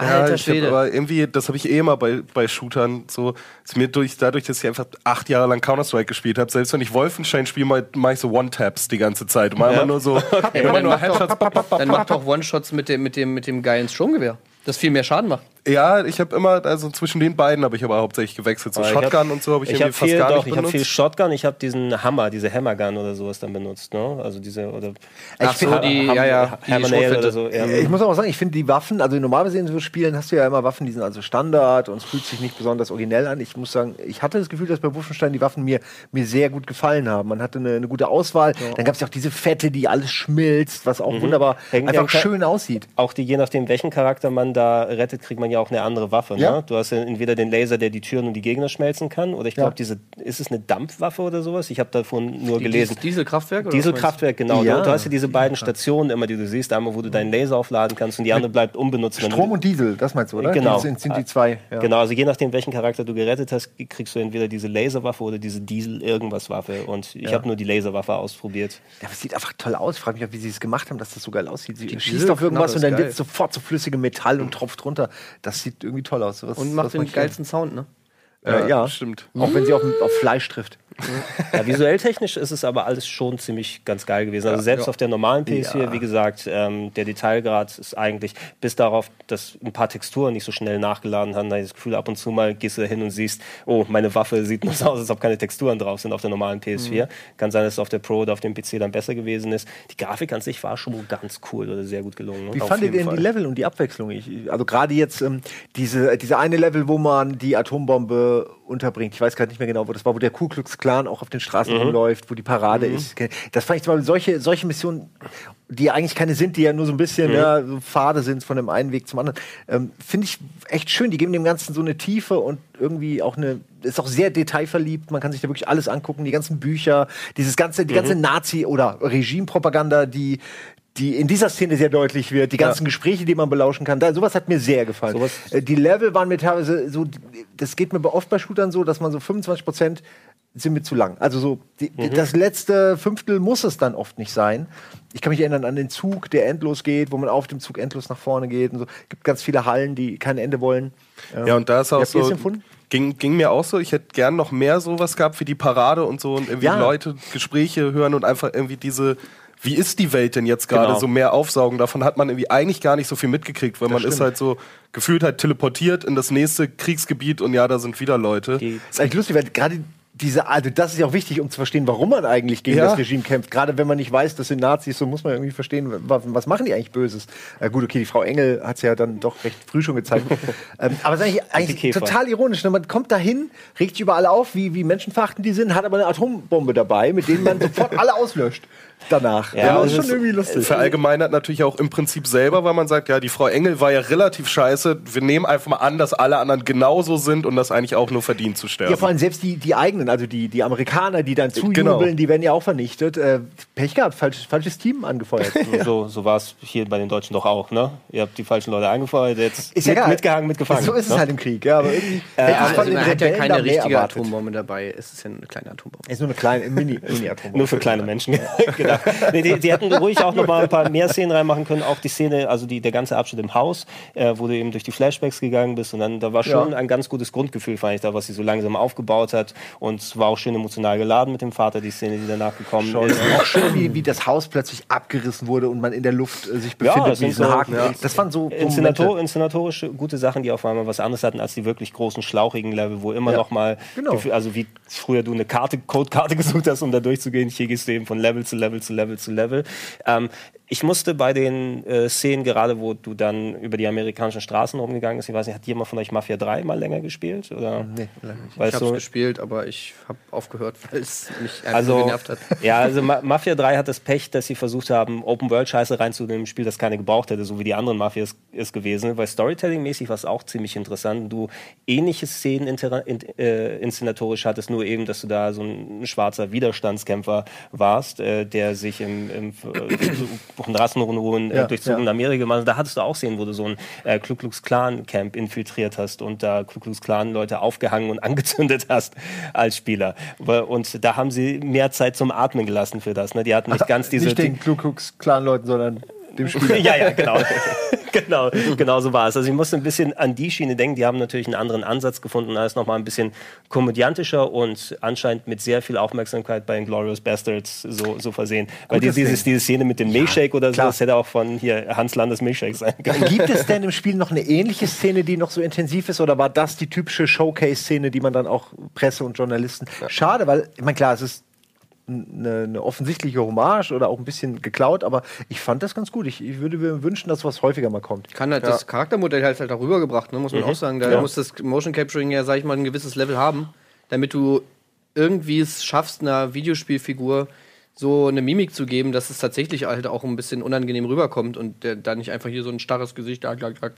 Ja, Alter hab Schwede. aber irgendwie, das habe ich eh immer bei, bei Shootern. So, ist mir durch, dadurch, dass ich einfach acht Jahre lang Counter-Strike gespielt habe, selbst wenn ich Wolfenstein spiele, mache mach ich so One-Taps die ganze Zeit. Mal immer nur so, Ey, immer dann, nur mach Headshots. doch, dann mach doch One-Shots mit dem, mit, dem, mit dem geilen Stromgewehr. Das viel mehr Schaden macht. Ja, ich habe immer, also zwischen den beiden habe ich aber hauptsächlich gewechselt. So ich Shotgun hab- und so habe ich, ich irgendwie habe fast viel, gar doch, nicht ich habe benutzt. viel Shotgun, ich habe diesen Hammer, diese Hammergun oder sowas dann benutzt, ne? Also diese oder Ach so, die, ja, ja, die Hammer Schrotflinte. oder so. Ja. Ich muss auch sagen, ich finde die Waffen, also normalerweise in so Spielen hast du ja immer Waffen, die sind also Standard und es fühlt sich nicht besonders originell an. Ich muss sagen, ich hatte das Gefühl, dass bei Wolfenstein die Waffen mir, mir sehr gut gefallen haben. Man hatte eine, eine gute Auswahl. Dann gab es ja auch diese Fette, die alles schmilzt, was auch wunderbar Hängt- einfach schön aussieht. auch die, je nachdem, welchen Charakter man da rettet, kriegt man ja auch eine andere Waffe. Ja. Ne? Du hast ja entweder den Laser, der die Türen und die Gegner schmelzen kann, oder ich glaube, Ja. diese, ist es eine Dampfwaffe oder sowas? Ich habe davon nur Die gelesen. Dies- Dieselkraftwerk? oder Dieselkraftwerk, genau. Ja. Du, du hast ja diese beiden Stationen immer, die du siehst. Einmal, wo du deinen Laser aufladen kannst und die andere bleibt unbenutzt. wenn du- Strom und Diesel, das meinst du, oder? Genau. Die sind, sind die zwei. Ja. Genau, also je nachdem, welchen Charakter du gerettet hast, kriegst du entweder diese Laserwaffe oder diese Diesel-Irgendwas-Waffe. Und ich habe nur die Laserwaffe ausprobiert. Ja, aber es sieht einfach toll aus. Ich frage mich wie sie es gemacht haben, dass das so geil aussieht. Sie schießt Dieselknarre auf irgendwas und dann wird es sofort so flüssige Metall und tropft runter. Das sieht irgendwie toll aus. Sowas- Und macht den geilsten Sound, ne? Äh, ja, stimmt. Auch wenn sie auf, auf Fleisch trifft. Ja, visuell technisch ist es aber alles schon ziemlich ganz geil gewesen. Also selbst auf der normalen PS4, Ja. wie gesagt, ähm, der Detailgrad ist eigentlich bis darauf, dass ein paar Texturen nicht so schnell nachgeladen haben. Da das Gefühl, ab und zu mal gehst du da hin und siehst, oh, meine Waffe sieht nur so aus, als ob keine Texturen drauf sind auf der normalen PS4. Kann sein, dass es auf der Pro oder auf dem PC dann besser gewesen ist. Die Grafik an sich war schon ganz cool oder sehr gut gelungen. Ne? Wie fandet ihr denn die Level und die Abwechslung? Ich, also gerade jetzt ähm, diese, diese eine Level, wo man die Atombombe Gruppe unterbringt. Ich weiß gerade nicht mehr genau, wo das war, wo der Ku Klux Klan auch auf den Straßen rumläuft, wo die Parade ist. Das fand ich zum Beispiel solche, solche Missionen, die ja eigentlich keine sind, die ja nur so ein bisschen ja, so Pfade sind von dem einen Weg zum anderen, ähm, finde ich echt schön. Die geben dem Ganzen so eine Tiefe und irgendwie auch eine, ist auch sehr detailverliebt. Man kann sich da wirklich alles angucken, die ganzen Bücher, dieses ganze, die ganze Nazi- oder Regimepropaganda, die die in dieser Szene sehr deutlich wird, die ganzen Gespräche, die man belauschen kann, da, sowas hat mir sehr gefallen. Sowas- Äh, die Level waren mir teilweise so, das geht mir oft bei Shootern so, dass man so 25 Prozent sind mir zu lang. Also so, die, die- das letzte Fünftel muss es dann oft nicht sein. Ich kann mich erinnern an den Zug, der endlos geht, wo man auf dem Zug endlos nach vorne geht und so. gibt ganz viele Hallen, die kein Ende wollen. Ja, und da ist auch so. empfunden? Ging, ging mir auch so. Ich hätte gern noch mehr sowas gehabt wie die Parade und so und irgendwie Ja. Leute Gespräche hören und einfach irgendwie diese. Wie ist die Welt denn jetzt gerade? Genau. So mehr aufsaugen. Davon hat man irgendwie eigentlich gar nicht so viel mitgekriegt, weil man ist halt so gefühlt halt teleportiert in das nächste Kriegsgebiet und ja, da sind wieder Leute. Die, Das ist eigentlich lustig, weil gerade diese, also das ist ja auch wichtig, um zu verstehen, warum man eigentlich gegen Ja. das Regime kämpft. Gerade wenn man nicht weiß, das sind Nazis, so muss man irgendwie verstehen, was, machen die eigentlich Böses. Äh, gut, okay, die Frau Engel hat es ja dann doch recht früh schon gezeigt. ähm, aber es ist eigentlich, eigentlich total ironisch. Ne? Man kommt dahin, regt sich über alle auf, wie, wie menschenverachtend die sind, hat aber eine Atombombe dabei, mit denen man sofort alle auslöscht danach. Ja, das es ist schon irgendwie lustig. Verallgemeinert natürlich auch im Prinzip selber, weil man sagt, ja, die Frau Engel war ja relativ scheiße. Wir nehmen einfach mal an, dass alle anderen genauso sind und das eigentlich auch nur verdient zu sterben. Ja, vor allem selbst die, die eigenen, also die, die Amerikaner, die dann zujubeln, Genau. die werden ja auch vernichtet. Äh, Pech gehabt, falsch, falsches Team angefeuert. So, so war es hier bei den Deutschen doch auch, ne? Ihr habt die falschen Leute angefeuert, jetzt Ist ja mit, egal. mitgehangen, mitgefangen. So ist es ne? halt im Krieg, ja, aber irgendwie hätte ich Also man hat ja keine richtige. Atombombe dabei. Es ist ja eine kleine Atombombe. Es ist nur eine kleine Mini, Mini-Atombombe. Nur für kleine Menschen gedacht. Nee, die, die hätten ruhig auch noch mal ein paar mehr Szenen reinmachen können. Auch die Szene, also die, der ganze Abschnitt im Haus, äh, wo du eben durch die Flashbacks gegangen bist. Und dann, da war schon Ja. ein ganz gutes Grundgefühl, fand ich da, was sie so langsam aufgebaut hat. Und es war auch schön emotional geladen mit dem Vater, die Szene, die danach gekommen ist. Auch schön, wie, wie das Haus plötzlich abgerissen wurde und man in der Luft äh, sich Ja, befindet das mit so- Haken. ja. Das waren so, Inszenator, inszenatorische gute Sachen, die auf einmal was anderes hatten als die wirklich großen, schlauchigen Level, wo immer Ja. noch mal, Genau. Also wie früher du eine Karte, Codekarte gesucht hast, um da durchzugehen. Hier gehst du eben von Level zu Level zu Level zu Level. Ähm, ich musste bei den äh, Szenen, gerade wo du dann über die amerikanischen Straßen rumgegangen bist, ich weiß nicht, hat jemand von euch Mafia 3 mal länger gespielt? Oder? Nee, leider nicht. Weil Ich habe so, gespielt, aber ich habe aufgehört, weil es mich einfach also, so genervt hat. ja, also Ma Mafia 3 hat das Pech, dass sie versucht haben, Open-World-Scheiße reinzunehmen im Spiel, das keine gebraucht hätte, so wie die anderen Mafias es gewesen. Weil Storytelling-mäßig war es auch ziemlich interessant. Du ähnliche Szenen in, äh, inszenatorisch hattest, nur eben, dass du da so ein schwarzer Widerstandskämpfer warst, äh, der sich im, im äh, von Rassenunruhen äh, Ja, durchzogen ja. Amerika gemacht hat. Da hattest du auch Szenen, wo du so ein äh, Ku Klux Klan Camp infiltriert hast und da Ku Klux Klan Leute aufgehangen und angezündet hast als Spieler. Und da haben sie mehr Zeit zum Atmen gelassen für das. Ne? Die hatten nicht ganz diese. Nicht den Ku Klux Klan-Leuten, sondern dem Spieler. ja, ja, genau. genau, genau so war es. Also ich musste ein bisschen an die Schiene denken. Die haben natürlich einen anderen Ansatz gefunden, alles nochmal ein bisschen komödiantischer und anscheinend mit sehr viel Aufmerksamkeit bei Inglourious Bastards so, so versehen. Weil Gutes dieses, diese Szene mit dem Milchshake oder so, klar. das hätte auch von hier Hans Landes Milchshake sein können. Gibt es denn im Spiel noch eine ähnliche Szene, die noch so intensiv ist, oder war das die typische Showcase-Szene, die man dann auch Presse und Journalisten? Schade, weil, ich meine, klar, es ist eine, eine offensichtliche Hommage oder auch ein bisschen geklaut, aber ich fand das ganz gut. Ich, ich würde mir wünschen, dass was häufiger mal kommt. Kann halt das Charaktermodell halt, halt auch rübergebracht, ne, muss man auch sagen. Da muss das Motion Capturing ja, sag ich mal, ein gewisses Level haben, damit du irgendwie es schaffst, einer Videospielfigur so eine Mimik zu geben, dass es tatsächlich halt auch ein bisschen unangenehm rüberkommt und da nicht einfach hier so ein starres Gesicht, da, klack, klack.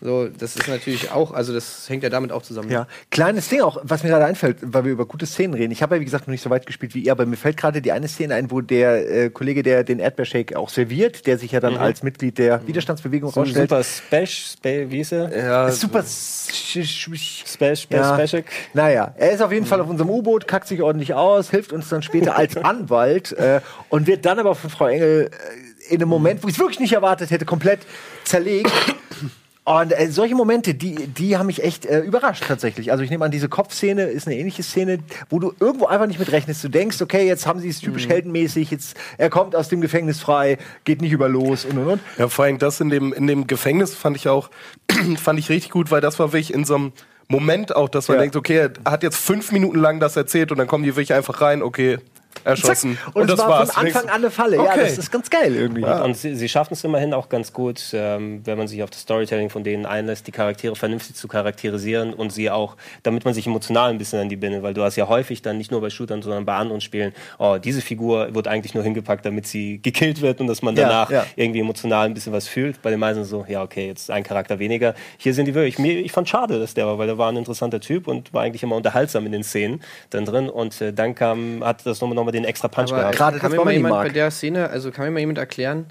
So, das ist natürlich auch, also das hängt ja damit auch zusammen. Ja, kleines Ding auch, was mir gerade einfällt, weil wir über gute Szenen reden. Ich habe ja, wie gesagt, noch nicht so weit gespielt wie ihr, aber mir fällt gerade die eine Szene ein, wo der äh, Kollege, der den Erdbeershake auch serviert, der sich ja dann als Mitglied der Widerstandsbewegung So rausstellt. super Spesh, Spe, wie hieß er? Ja, Super. Spesh, Spesh, Ja. Naja, er ist auf jeden Fall auf unserem U-Boot, kackt sich ordentlich aus, hilft uns dann später als Anwalt äh, und wird dann aber von Frau Engel äh, in einem Moment, wo ich es wirklich nicht erwartet hätte, komplett zerlegt. Und äh, solche Momente, die, die haben mich echt äh, überrascht tatsächlich. Also ich nehme an, diese Kopfszene ist eine ähnliche Szene, wo du irgendwo einfach nicht mit rechnest. Du denkst, okay, jetzt haben sie es typisch heldenmäßig, jetzt er kommt aus dem Gefängnis frei, geht nicht über los und und und. Ja, vor allem das in dem, in dem Gefängnis fand ich auch, fand ich richtig gut, weil das war wirklich in so einem Moment auch, dass man Ja. denkt, okay, er hat jetzt fünf Minuten lang das erzählt und dann kommen die wirklich einfach rein, okay, erschossen. Zack. Und, es das war war's. von Anfang an eine Falle. Ja, Okay. das ist ganz geil irgendwie. Und sie, sie schaffen es immerhin auch ganz gut, ähm, wenn man sich auf das Storytelling von denen einlässt, die Charaktere vernünftig zu charakterisieren und sie auch, damit man sich emotional ein bisschen an die bindet, weil du hast ja häufig dann nicht nur bei Shootern, sondern bei anderen Spielen, oh, diese Figur wird eigentlich nur hingepackt, damit sie gekillt wird und dass man Ja, danach ja. irgendwie emotional ein bisschen was fühlt. Bei den meisten so, ja, okay, jetzt ein Charakter weniger. Hier sind die wirklich, mir, ich fand schade, dass der war, weil der war ein interessanter Typ und war eigentlich immer unterhaltsam in den Szenen dann drin und äh, dann kam, hat das nochmal noch mal den extra Punch Aber gehabt. Gerade kann mir mal jemand mag. bei der Szene, also kann mir mal jemand erklären,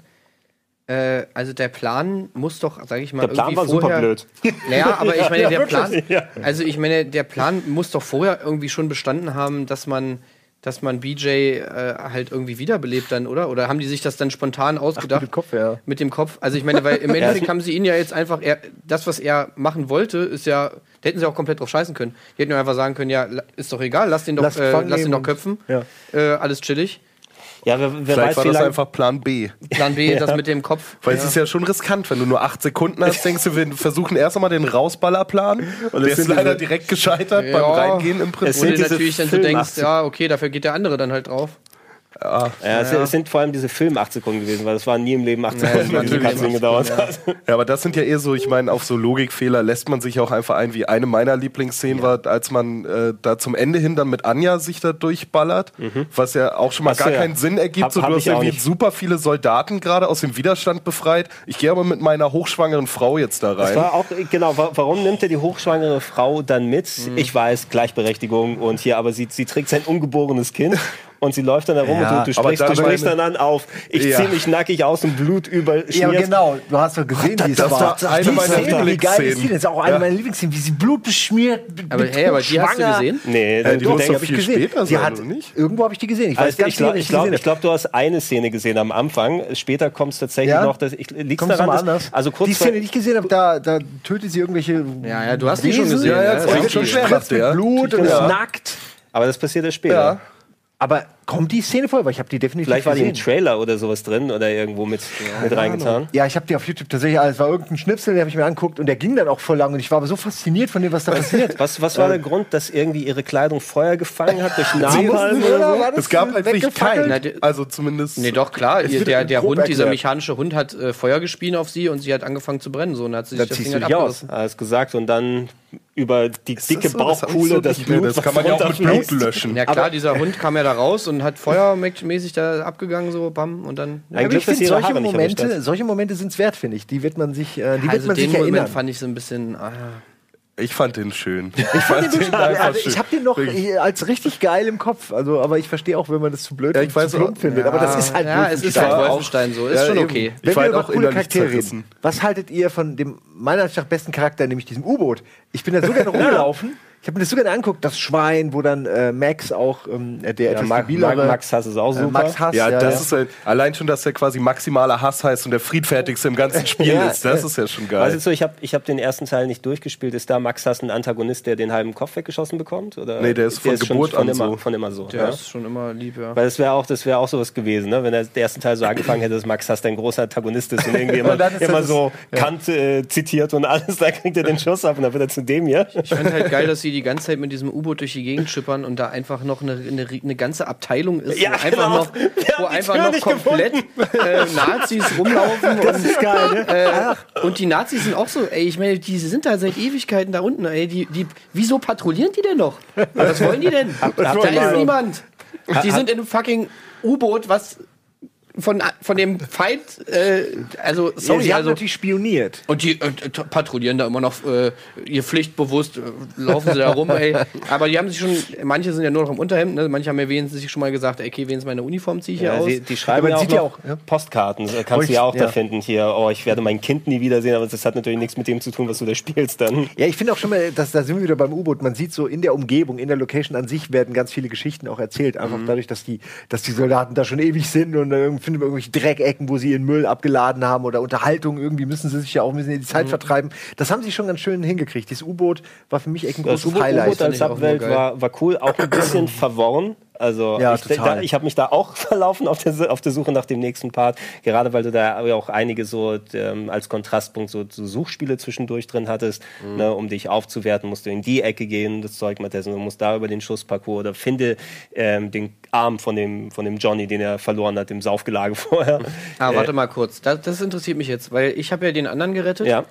äh, also der Plan muss doch, sage ich mal, Der Plan irgendwie war super vorher, blöd. Naja, aber ich meine, Ja, der wirklich, Plan, ja. also ich meine, der Plan muss doch vorher irgendwie schon bestanden haben, dass man, dass man BJ äh, halt irgendwie wiederbelebt dann, oder? Oder haben die sich das dann spontan ausgedacht? mit dem Kopf, ja. Mit dem Kopf. Also ich meine, weil im Endeffekt haben sie ihn ja jetzt einfach, er, das, was er machen wollte, ist ja, da hätten sie auch komplett drauf scheißen können. Die hätten ja einfach sagen können, ja, ist doch egal, lass den doch, Lass äh, lass den doch köpfen. Ja. Äh, alles chillig. Ja, wer, wer Vielleicht weiß, war das einfach Plan B. Plan B, das mit dem Kopf. Weil es ist ja schon riskant, wenn du nur acht Sekunden hast, denkst du, wir versuchen erst einmal den Rausballerplan. Und der ist sind leider diese- direkt gescheitert Ja. beim Reingehen im Es Wo Prinzip. sind du diese natürlich dann so Film- denkst, 80. ja, okay, dafür geht der andere dann halt drauf. Ja, es, es sind vor allem diese Film 8 Sekunden gewesen, weil es waren nie im Leben 8 Ja, Sekunden, es die Leben Cutscene 8 gedauert hat. Ja, aber das sind ja eher so, ich meine, auf so Logikfehler lässt man sich auch einfach ein, wie eine meiner Lieblingsszenen war, als man äh, da zum Ende hin dann mit Anja sich da durchballert, was ja auch schon mal Ach so, gar ja. keinen Sinn ergibt. Hab- so, du hast irgendwie nicht. super viele Soldaten gerade aus dem Widerstand befreit. Ich gehe aber mit meiner hochschwangeren Frau jetzt da Das rein. war auch, genau, wa- warum nimmt er die hochschwangere Frau dann mit? Mhm. Ich weiß, Gleichberechtigung und hier, aber sie, sie trägt sein ungeborenes Kind und sie läuft dann herum Ja, und du, du sprichst, du sprichst dann an auf, ich Ja. zieh mich nackig aus und Blut überschmiert. Ja, genau. Du hast doch gesehen, wie es das war. war eine die meiner Szene, wie geil ist die Lieblingsszenen. denn? Das ist auch eine Ja. meiner Lieblingsszenen, wie sie blutbeschmiert. Aber hey, aber die hast du schwanger. gesehen? Nee, Äh, die du muss denkst, doch hab ich viel gesehen. sein, hat, nicht? Irgendwo habe ich die gesehen. Ich weiß Also ganz ich glaube, glaub, glaub, du hast eine Szene gesehen am Anfang. Später kommt es tatsächlich Ja? noch. Dass ich, liegt's Kommst daran, dass, anders? also kurz die Szene, die ich gesehen habe, da, da tötet sie irgendwelche. Ja, ja, du hast die schon gesehen, Ja, ja, das das ist ist schon richtig. schwer. mit. Blut und ist nackt. aber das passiert ja später. Ja. Aber kommt die Szene vor? Weil ich habe die definitiv Vielleicht war die im Trailer oder sowas drin oder irgendwo mit, mit reingetan. Ja, ich habe die auf YouTube tatsächlich, es war irgendein Schnipsel, den habe ich mir angeguckt und der ging dann auch voll lang und ich war aber so fasziniert von dem, was da passiert. Was, was war der Grund, dass irgendwie ihre Kleidung Feuer gefangen hat durch Napalm oder so? war das Es gab eigentlich keinen. die- Also zumindest. Nee, doch, klar. Ihr, der der Hund, dieser erklärt. mechanische Hund, hat äh, Feuer gespien auf sie und sie hat angefangen zu brennen. So, und dann hat sie Da sich das Ding du halt abgerissen. Alles gesagt und dann über die dicke so? Das ich Bauchkuhle so das nicht mehr. Blut Das kann man ja auch mit Blut löschen. Ja klar, dieser Hund kam ja da raus und hat feuermäßig da abgegangen, so bam, und dann. Ein Aber ich finde, solche Momente, solche Momente sind es wert, finde ich. Die wird man sich, äh, die wird also man den sich Moment erinnern. fand ich so ein bisschen. Ah. Ich fand den schön. Ich fand den, einfach also schön. ich habe den noch als richtig geil im Kopf. Also, aber ich verstehe auch, wenn man das zu blöd Ja, ich und weiß zu plump auch. findet. aber das ist halt ja, es ist halt Wolfenstein. So. Ist Ja, schon okay. Wenn wir halt über auch coole Charaktere reden, was haltet ihr von dem meiner Ansicht nach besten Charakter, nämlich diesem U-Boot? Ich bin da so gerne rumgelaufen. Ich habe mir das so gerne angeguckt, das Schwein, wo dann äh, Max auch ähm, der Ja, etwas Max, stabilere Max Hass ist auch äh, super. Max Hass, Ja, ja, das ja. ist halt, allein schon, dass der quasi maximaler Hass heißt und der friedfertigste im ganzen Spiel Ja, ist. Das ja. ist ja schon geil. ist so, ich habe ich hab den ersten Teil nicht durchgespielt. Ist da Max Hass ein Antagonist, der den halben Kopf weggeschossen bekommt? Oder Nee, der ist von schon Geburt von an immer, so. Von immer so. Der ja? ist schon immer lieb, ja. Weil das wäre auch, das wäre auch sowas gewesen, ne? wenn der, der erste Teil so angefangen hätte, dass Max Hass ein großer Antagonist ist und irgendwie immer, Und ist immer so Kant äh, zitiert und alles, da kriegt er den Schuss ab und dann wird er zu dem hier. Ich fand halt geil, dass sie die ganze Zeit mit diesem U-Boot durch die Gegend schippern und da einfach noch eine, eine, eine ganze Abteilung ist, Ja, wo einfach genau. noch, wo die einfach noch komplett äh, Nazis rumlaufen. Das ist geil, ne? äh, Und die Nazis sind auch so, ey, ich meine, die sind da seit Ewigkeiten da unten, ey, die, die, wieso patrouillieren die denn noch? Was wollen die denn? da ist niemand. Die sind in einem fucking U-Boot, was von, von dem Feind, äh, also, Ja, sorry, sie haben also. natürlich spioniert. Und die äh, patrouillieren da immer noch äh, ihr pflichtbewusst, äh, laufen sie da rum, ey. Aber die haben sich schon, manche sind ja nur noch im Unterhemd, ne? manche haben ja wenigstens sich schon mal gesagt, ey, okay, wenigstens meine Uniform ziehe ich hier Ja, aus. sie, die schreiben man ja sieht ja auch, ja. Postkarten, kannst du ja auch ja. da finden hier, oh, ich werde mein Kind nie wiedersehen, aber das hat natürlich nichts mit dem zu tun, was du da spielst dann. Ja, ich finde auch schon mal, dass, da sind wir wieder beim U-Boot. Man sieht so in der Umgebung, in der Location an sich werden ganz viele Geschichten auch erzählt. Einfach dadurch, dass die, dass die Soldaten da schon ewig sind und dann finden wir irgendwelche Dreckecken, wo sie ihren Müll abgeladen haben oder Unterhaltung. Irgendwie müssen sie sich ja auch ein bisschen in die Zeit vertreiben. Das haben sie schon ganz schön hingekriegt. Dieses U-Boot war für mich echt ein Das großes U-Boot Highlight. als ich auch Subwelt war, war cool, auch ein bisschen verworren. Also Ja, ich, da, ich habe mich da auch verlaufen auf der, auf der Suche nach dem nächsten Part, gerade weil du da auch einige so ähm, als Kontrastpunkt so, so Suchspiele zwischendurch drin hattest, Mhm. ne, um dich aufzuwerten, musst du in die Ecke gehen, das Zeug mal testen, du musst da über den Schussparcours oder finde ähm, den Arm von dem, von dem Johnny, den er verloren hat im Saufgelage vorher. Ah, Äh, warte mal kurz. Das, das interessiert mich jetzt, weil ich habe ja den anderen gerettet. Ja,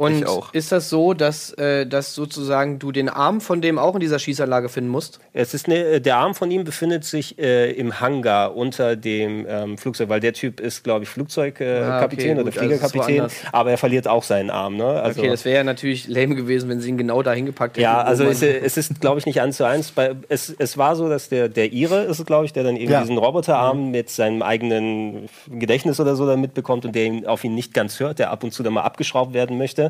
Und Ich auch. ist das so, dass, äh, dass sozusagen du den Arm von dem auch in dieser Schießanlage finden musst? Es ist ne, der Arm von ihm befindet sich äh, im Hangar unter dem ähm, Flugzeug, weil der Typ ist, glaube ich, Flugzeugkapitän äh, Ah, okay, oder also Fliegerkapitän, woanders. aber er verliert auch seinen Arm. Ne? Also, Okay, das wäre ja natürlich lame gewesen, wenn sie ihn genau da hingepackt hätten. ja, also es, es ist, glaube ich, nicht eins zu eins. Bei, es, es war so, dass der, der Ire ist es, glaube ich, der dann eben Ja. diesen Roboterarm mit seinem eigenen Gedächtnis oder so dann mitbekommt und der ihn, auf ihn nicht ganz hört, der ab und zu dann mal abgeschraubt werden möchte.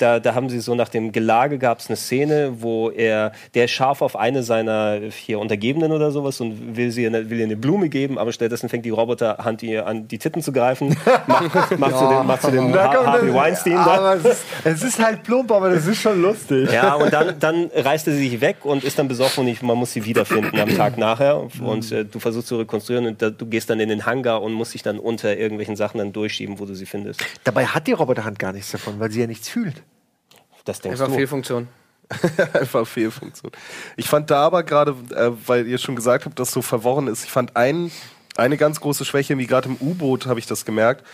Da, da haben sie so nach dem Gelage gab es eine Szene, wo er, der scharf auf eine seiner hier Untergebenen oder sowas und will, sie eine, will ihr eine Blume geben, aber stattdessen fängt die Roboterhand ihr an die Titten zu greifen, macht, macht, zu dem, macht zu dem Da ha Harvey das- Weinstein da. Es ist, es ist halt plump, aber das ist schon lustig. Ja, und dann, dann reißt er sich weg und ist dann besoffen und ich, man muss sie wiederfinden am Tag nachher. Und äh, du versuchst zu rekonstruieren und da, du gehst dann in den Hangar und musst dich dann unter irgendwelchen Sachen dann durchschieben, wo du sie findest. Dabei hat die Roboterhand gar nichts davon, weil sie ja nichts fühlt. Das denkst Einfach du. Fehlfunktion. Einfach Fehlfunktion. Ich fand da aber gerade, äh, weil ihr schon gesagt habt, dass so verworren ist, ich fand ein, eine ganz große Schwäche, wie gerade im U-Boot habe ich das gemerkt,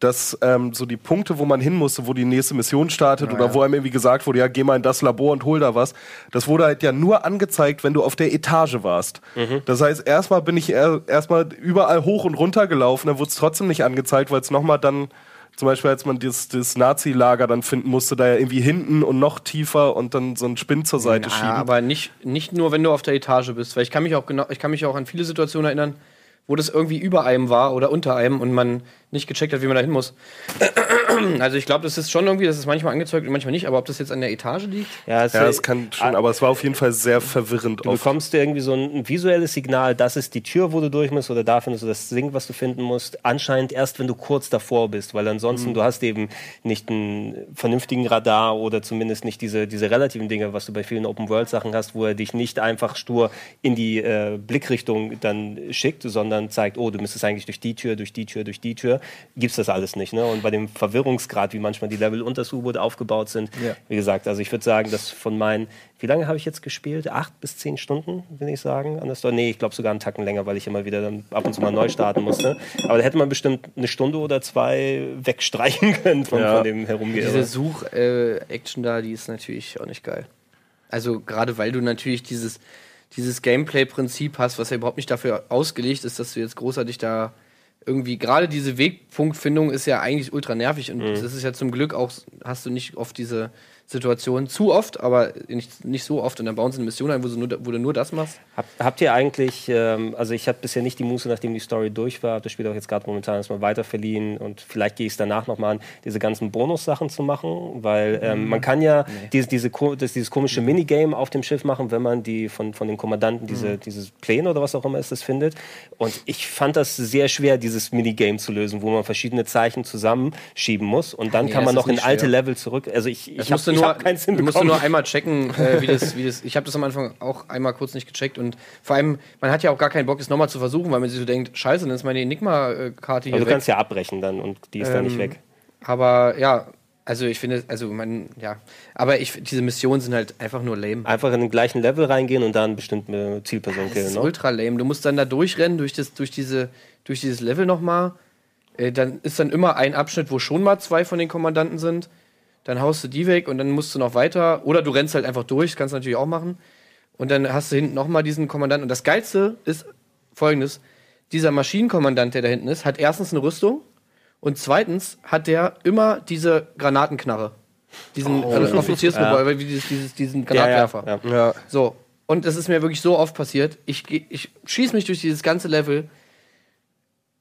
dass ähm, so die Punkte, wo man hin musste, wo die nächste Mission startet oder wo einem irgendwie gesagt wurde, ja, geh mal in das Labor und hol da was, das wurde halt ja nur angezeigt, wenn du auf der Etage warst. Das heißt, erstmal bin ich er- erstmal überall hoch und runter gelaufen, dann wurde es trotzdem nicht angezeigt, weil es nochmal dann zum Beispiel, als man das, das Nazi-Lager dann finden musste, da ja irgendwie hinten und noch tiefer und dann so einen Spind zur Seite Ja, schieben. aber nicht, nicht nur, wenn du auf der Etage bist, weil ich kann mich auch genau, ich kann mich auch an viele Situationen erinnern, wo das irgendwie über einem war oder unter einem und man nicht gecheckt hat, wie man da hin muss. Also ich glaube, das ist schon irgendwie, das ist manchmal angezeigt und manchmal nicht, aber ob das jetzt an der Etage liegt? Ja, es, Ja, das kann schon, aber es war auf jeden Fall sehr verwirrend. Du Auf, bekommst irgendwie so ein visuelles Signal, das ist die Tür, wo du durch musst, oder da findest du das Ding, was du finden musst. Anscheinend erst, wenn du kurz davor bist, weil ansonsten du hast eben nicht einen vernünftigen Radar oder zumindest nicht diese, diese relativen Dinge, was du bei vielen Open-World-Sachen hast, wo er dich nicht einfach stur in die äh, Blickrichtung dann schickt, sondern zeigt, oh, du müsstest eigentlich durch die Tür, durch die Tür, durch die Tür. Gibt's das alles nicht. Ne? Und bei dem Verwirrungsgrad, wie manchmal die Level unter das U-Boot aufgebaut sind, Ja. wie gesagt, also ich würde sagen, dass von meinen, wie lange habe ich jetzt gespielt? Acht bis zehn Stunden, will ich sagen, an der Story. Nee, ich glaube sogar einen Tacken länger, weil ich immer wieder dann ab und zu mal neu starten musste. Aber da hätte man bestimmt eine Stunde oder zwei wegstreichen können von, Ja. von dem Herumgehen. Diese Such-Action da, die ist natürlich auch nicht geil. Also gerade weil du natürlich dieses, dieses Gameplay-Prinzip hast, was ja überhaupt nicht dafür ausgelegt ist, dass du jetzt großartig da irgendwie, gerade diese Wegpunktfindung ist ja eigentlich ultra nervig und das ist ja zum Glück auch, hast du nicht oft diese Situation, zu oft, aber nicht, nicht so oft und dann bauen sie eine Mission ein, wo, sie nur, wo du nur das machst. Hab, habt ihr eigentlich, ähm, also ich habe bisher nicht die Muße, nachdem die Story durch war, das Spiel auch jetzt gerade momentan erstmal weiter verliehen und vielleicht gehe ich es danach nochmal an, diese ganzen Bonus-Sachen zu machen, weil ähm, man kann ja diese, diese, ko- das, dieses komische Minigame auf dem Schiff machen, wenn man die von, von den Kommandanten diese, dieses Pläne oder was auch immer ist, das findet. Und ich fand das sehr schwer, dieses Minigame zu lösen, wo man verschiedene Zeichen zusammenschieben muss und dann Nee, kann man noch in nicht alte schwer. Level zurück. Also ich, ich habe nur, hab keinen Sinn du musst nur einmal checken, äh, wie, das, wie das. Ich habe das am Anfang auch einmal kurz nicht gecheckt und vor allem, man hat ja auch gar keinen Bock, es nochmal zu versuchen, weil man sich so denkt, scheiße, dann ist meine Enigma-Karte hier Aber du kannst ja abbrechen dann und die ist dann nicht Ähm, weg. Aber ja, also ich finde, also man, ja, aber ich, diese Missionen sind halt einfach nur lame. Einfach in den gleichen Level reingehen und dann bestimmte Zielperson Das killen. ist Ne? ultra lame. Du musst dann da durchrennen durch, das, durch, diese, durch dieses Level nochmal. Äh, dann ist dann immer ein Abschnitt, wo schon mal zwei von den Kommandanten sind. Dann haust du die weg und dann musst du noch weiter. Oder du rennst halt einfach durch, das kannst du natürlich auch machen. Und dann hast du hinten nochmal diesen Kommandanten. Und das Geilste ist folgendes: Dieser Maschinenkommandant, der da hinten ist, hat erstens eine Rüstung und zweitens hat der immer diese Granatenknarre. Diesen oh, Offiziersrevolver, wie dieses, dieses, diesen Granatwerfer. Ja, ja. ja. So, und das ist mir wirklich so oft passiert. Ich, ich schieß mich durch dieses ganze Level.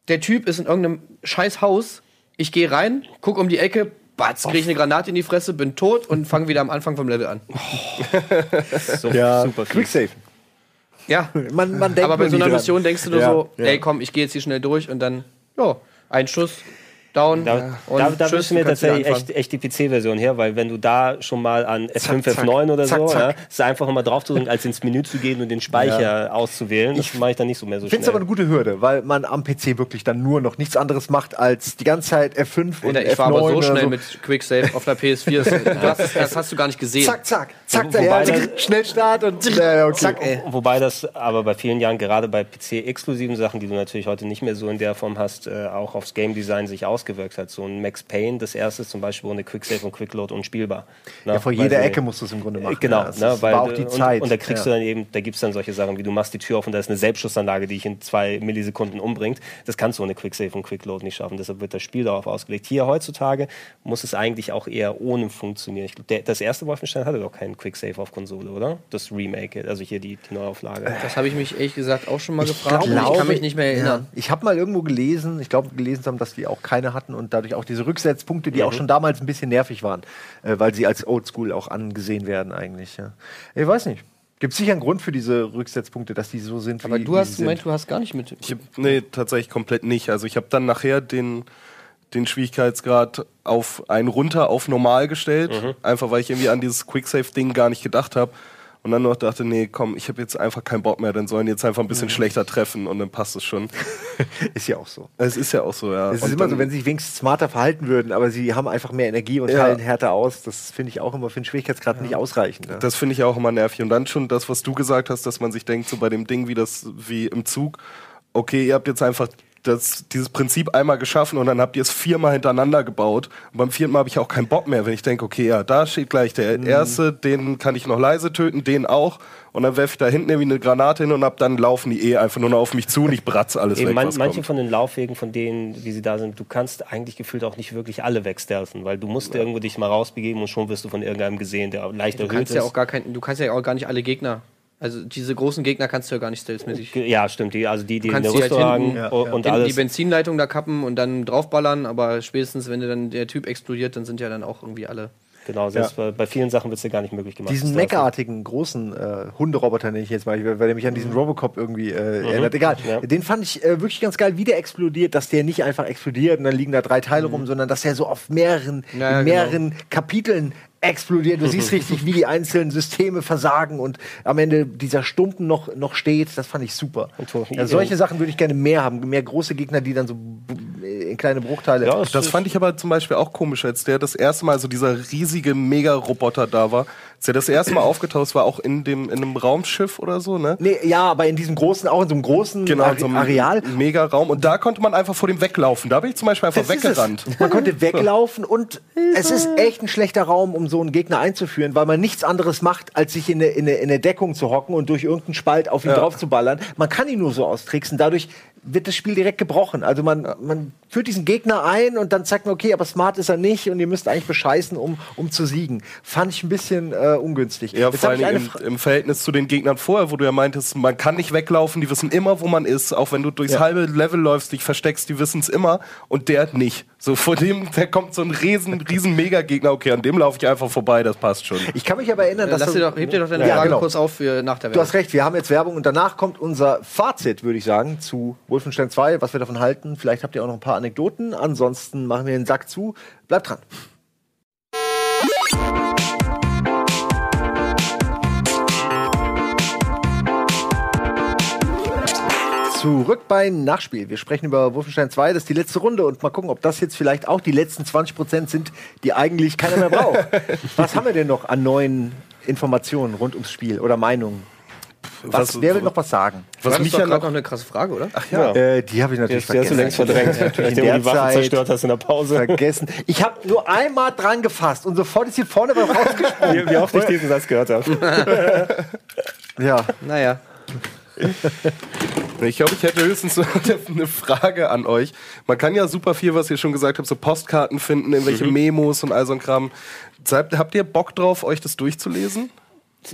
Der Typ ist in irgendeinem scheiß Haus. Ich gehe rein, guck um die Ecke, batz, krieg ich eine Granate in die Fresse, bin tot und fange wieder am Anfang vom Level an. So, Ja, super. Quicksave. Ja, Man, man denkt aber bei so einer dran. Mission denkst du nur Ja, so, ja. ey komm, ich gehe jetzt hier schnell durch und dann, ja, ein Schuss, down. Da, und da, da müssen wir tatsächlich echt, echt die PC-Version her, weil wenn du da schon mal an F5, zack. F9 oder Zack, so, zack. Ja, ist einfach immer drauf zu drücken, als ins Menü zu gehen und den Speicher auszuwählen. Das mache ich dann nicht so mehr so Ich finde es aber schnell. eine gute Hürde, weil man am PC wirklich dann nur noch nichts anderes macht, als die ganze Zeit F5 und ich F9 war aber so schnell so. mit Quicksave auf der PS4. Das, das hast du gar nicht gesehen. Zack, zack, zack, Wo- zack, wobei ja, das- Schnellstart und ja, okay. Zack, ey. Wobei das aber bei vielen Jahren, gerade bei PC-exklusiven Sachen, die du natürlich heute nicht mehr so in der Form hast, äh, auch aufs Game Design sich ausgewirkt hat. So ein Max Payne, das erste zum Beispiel ohne Quicksave und Quickload unspielbar. Na, Ja, vor jeder Ecke musst du es im Grunde machen. Genau, ja, das ne, weil war auch die und, Zeit. Und da kriegst ja. du dann eben, da gibt es dann solche Sachen wie du machst die Tür auf und da ist eine Selbstschussanlage, die dich in zwei Millisekunden umbringt. Das kannst du ohne Quicksave und Quickload nicht schaffen. Deshalb wird das Spiel darauf ausgelegt. Hier heutzutage muss es eigentlich auch eher ohne funktionieren. Ich glaub, der, das erste Wolfenstein hatte doch keinen Quicksave auf Konsole, oder? Das Remake, also hier die, die Neuauflage. Das habe ich mich ehrlich gesagt auch schon mal Ich gefragt. und glaube- ich kann mich nicht mehr erinnern. Ja. Ich habe mal irgendwo gelesen, ich glaube gelesen haben, dass die auch keine hatten und dadurch auch diese Rücksetzpunkte, die Mhm. auch schon damals ein bisschen nervig waren, äh, weil sie als Oldschool auch angesehen werden eigentlich. Ja. Ich weiß nicht. Gibt sicher einen Grund für diese Rücksetzpunkte, dass die so sind, Aber wie, du wie hast sie gemeint, sind. du hast gar nicht mit. Ich hab, nee, tatsächlich komplett nicht. Also ich habe dann nachher den, den Schwierigkeitsgrad auf einen runter auf normal gestellt, einfach weil ich irgendwie an dieses Quicksave-Ding gar nicht gedacht habe. Und dann noch dachte, nee, komm, ich habe jetzt einfach keinen Bock mehr, dann sollen die jetzt einfach ein bisschen schlechter treffen und dann passt es schon. Ist ja auch so. Es ist ja auch so, ja. Es ist Und immer so, wenn sie sich wenigstens smarter verhalten würden, aber sie haben einfach mehr Energie und Ja. teilen härter aus. Das finde ich auch immer für den Schwierigkeitsgrad nicht ausreichend. Ja. Das finde ich auch immer nervig. Und dann schon das, was du gesagt hast, dass man sich denkt, so bei dem Ding wie das, wie im Zug, okay, ihr habt jetzt einfach das, dieses Prinzip einmal geschaffen und dann habt ihr es viermal hintereinander gebaut. Und beim vierten Mal habe ich auch keinen Bock mehr, wenn ich denke, okay, ja, da steht gleich der erste, den kann ich noch leise töten, den auch. Und dann werfe ich da hinten irgendwie eine Granate hin und ab dann laufen die eh einfach nur noch auf mich zu und ich bratze alles Eben, weg, man, was manche kommt. von den Laufwegen, von denen, wie sie da sind, du kannst eigentlich gefühlt auch nicht wirklich alle wegstealthen, weil du musst irgendwo dich mal rausbegeben und schon wirst du von irgendeinem gesehen, der leicht Du erhöht kannst ist. ja auch gar kein, du kannst ja auch gar nicht alle Gegner. Also diese großen Gegner kannst du ja gar nicht stealthmäßig. Ja, stimmt. Die, also die, die in der die halt Rüstung tragen hinten, und, und die alles. Benzinleitung da kappen und dann draufballern, aber spätestens wenn dann der Typ explodiert, dann sind ja dann auch irgendwie alle. Genau, selbst bei, bei vielen Sachen wird es dir gar nicht möglich gemacht. Diesen meckartigen großen äh, Hunderoboter nenne ich jetzt mal, weil der mich an diesen Robocop irgendwie äh, erinnert. Egal. Mhm. Ja. Den fand ich äh, wirklich ganz geil, wie der explodiert, dass der nicht einfach explodiert und dann liegen da drei Teile rum, sondern dass der so auf mehreren, Mhm. Ja, ja, in mehreren Kapiteln explodiert. Du siehst richtig, wie die einzelnen Systeme versagen und am Ende dieser Stumpen noch, noch steht. Das fand ich super. Und so- Ja, solche Sachen würde ich gerne mehr haben. Mehr große Gegner, die dann so in kleine Bruchteile. Ja, Das fand ich aber zum Beispiel auch komisch, als der das erste Mal, so dieser riesige Mega-Roboter da war. Als der das erste Mal aufgetaucht war auch in, dem, in einem Raumschiff oder so, ne? Nee, ja, aber in diesem großen, auch in so einem großen Genau, Are in so einem Areal. Mega-Raum. Und da konnte man einfach vor dem weglaufen. Da bin ich zum Beispiel einfach Das weggerannt. Man konnte weglaufen und es ist echt ein schlechter Raum, um so einen Gegner einzuführen, weil man nichts anderes macht, als sich in eine, in eine, in eine Deckung zu hocken und durch irgendeinen Spalt auf ihn Ja. drauf zu ballern. Man kann ihn nur so austricksen. Dadurch wird das Spiel direkt gebrochen. Also man, man führt diesen Gegner ein und dann sagt man, okay, aber smart ist er nicht und ihr müsst eigentlich bescheißen, um, um zu siegen. Fand ich ein bisschen äh, ungünstig. Ja, Jetzt vor allem im, im Verhältnis zu den Gegnern vorher, wo du ja meintest, man kann nicht weglaufen, die wissen immer, wo man ist. Auch wenn du durchs Ja. halbe Level läufst, dich versteckst, die wissen es immer. Und der nicht. So vor dem, der kommt so ein riesen, riesen Mega-Gegner. Okay, an dem laufe ich einfach vorbei, das passt schon. ich kann mich aber erinnern, dass Lass du- dir doch, heb dir doch deine Ja, Frage genau. kurz auf für nach der Du hast Werbung. recht, wir haben jetzt Werbung und danach kommt unser Fazit, würde ich sagen, zu Wolfenstein 2, was wir davon halten. Vielleicht habt ihr auch noch ein paar Anekdoten. Ansonsten machen wir den Sack zu. Bleibt dran. Zurück beim Nachspiel. Wir sprechen über Wolfenstein 2, das ist die letzte Runde und mal gucken, ob das jetzt vielleicht auch die letzten 20% sind, die eigentlich keiner mehr braucht. was haben wir denn noch an neuen Informationen rund ums Spiel oder Meinungen? Was, Was- wer will noch was sagen? Was das mich ja gerade noch eine krasse Frage, oder? Ach Ja. Äh, die habe ich natürlich Die hast du längst verdrängt, nachdem du In der die Waffe Zeit zerstört hast in der Pause. vergessen. Ich habe nur einmal dran gefasst und sofort ist hier vorne was rausgesprungen. Wie, wie oft ich diesen Satz gehört habe. ja. Naja. Ich glaube, ich hätte höchstens eine Frage an euch. Man kann ja super viel, was ihr schon gesagt habt, so Postkarten finden, irgendwelche Memos und all so ein Kram. Habt ihr Bock drauf, euch das durchzulesen?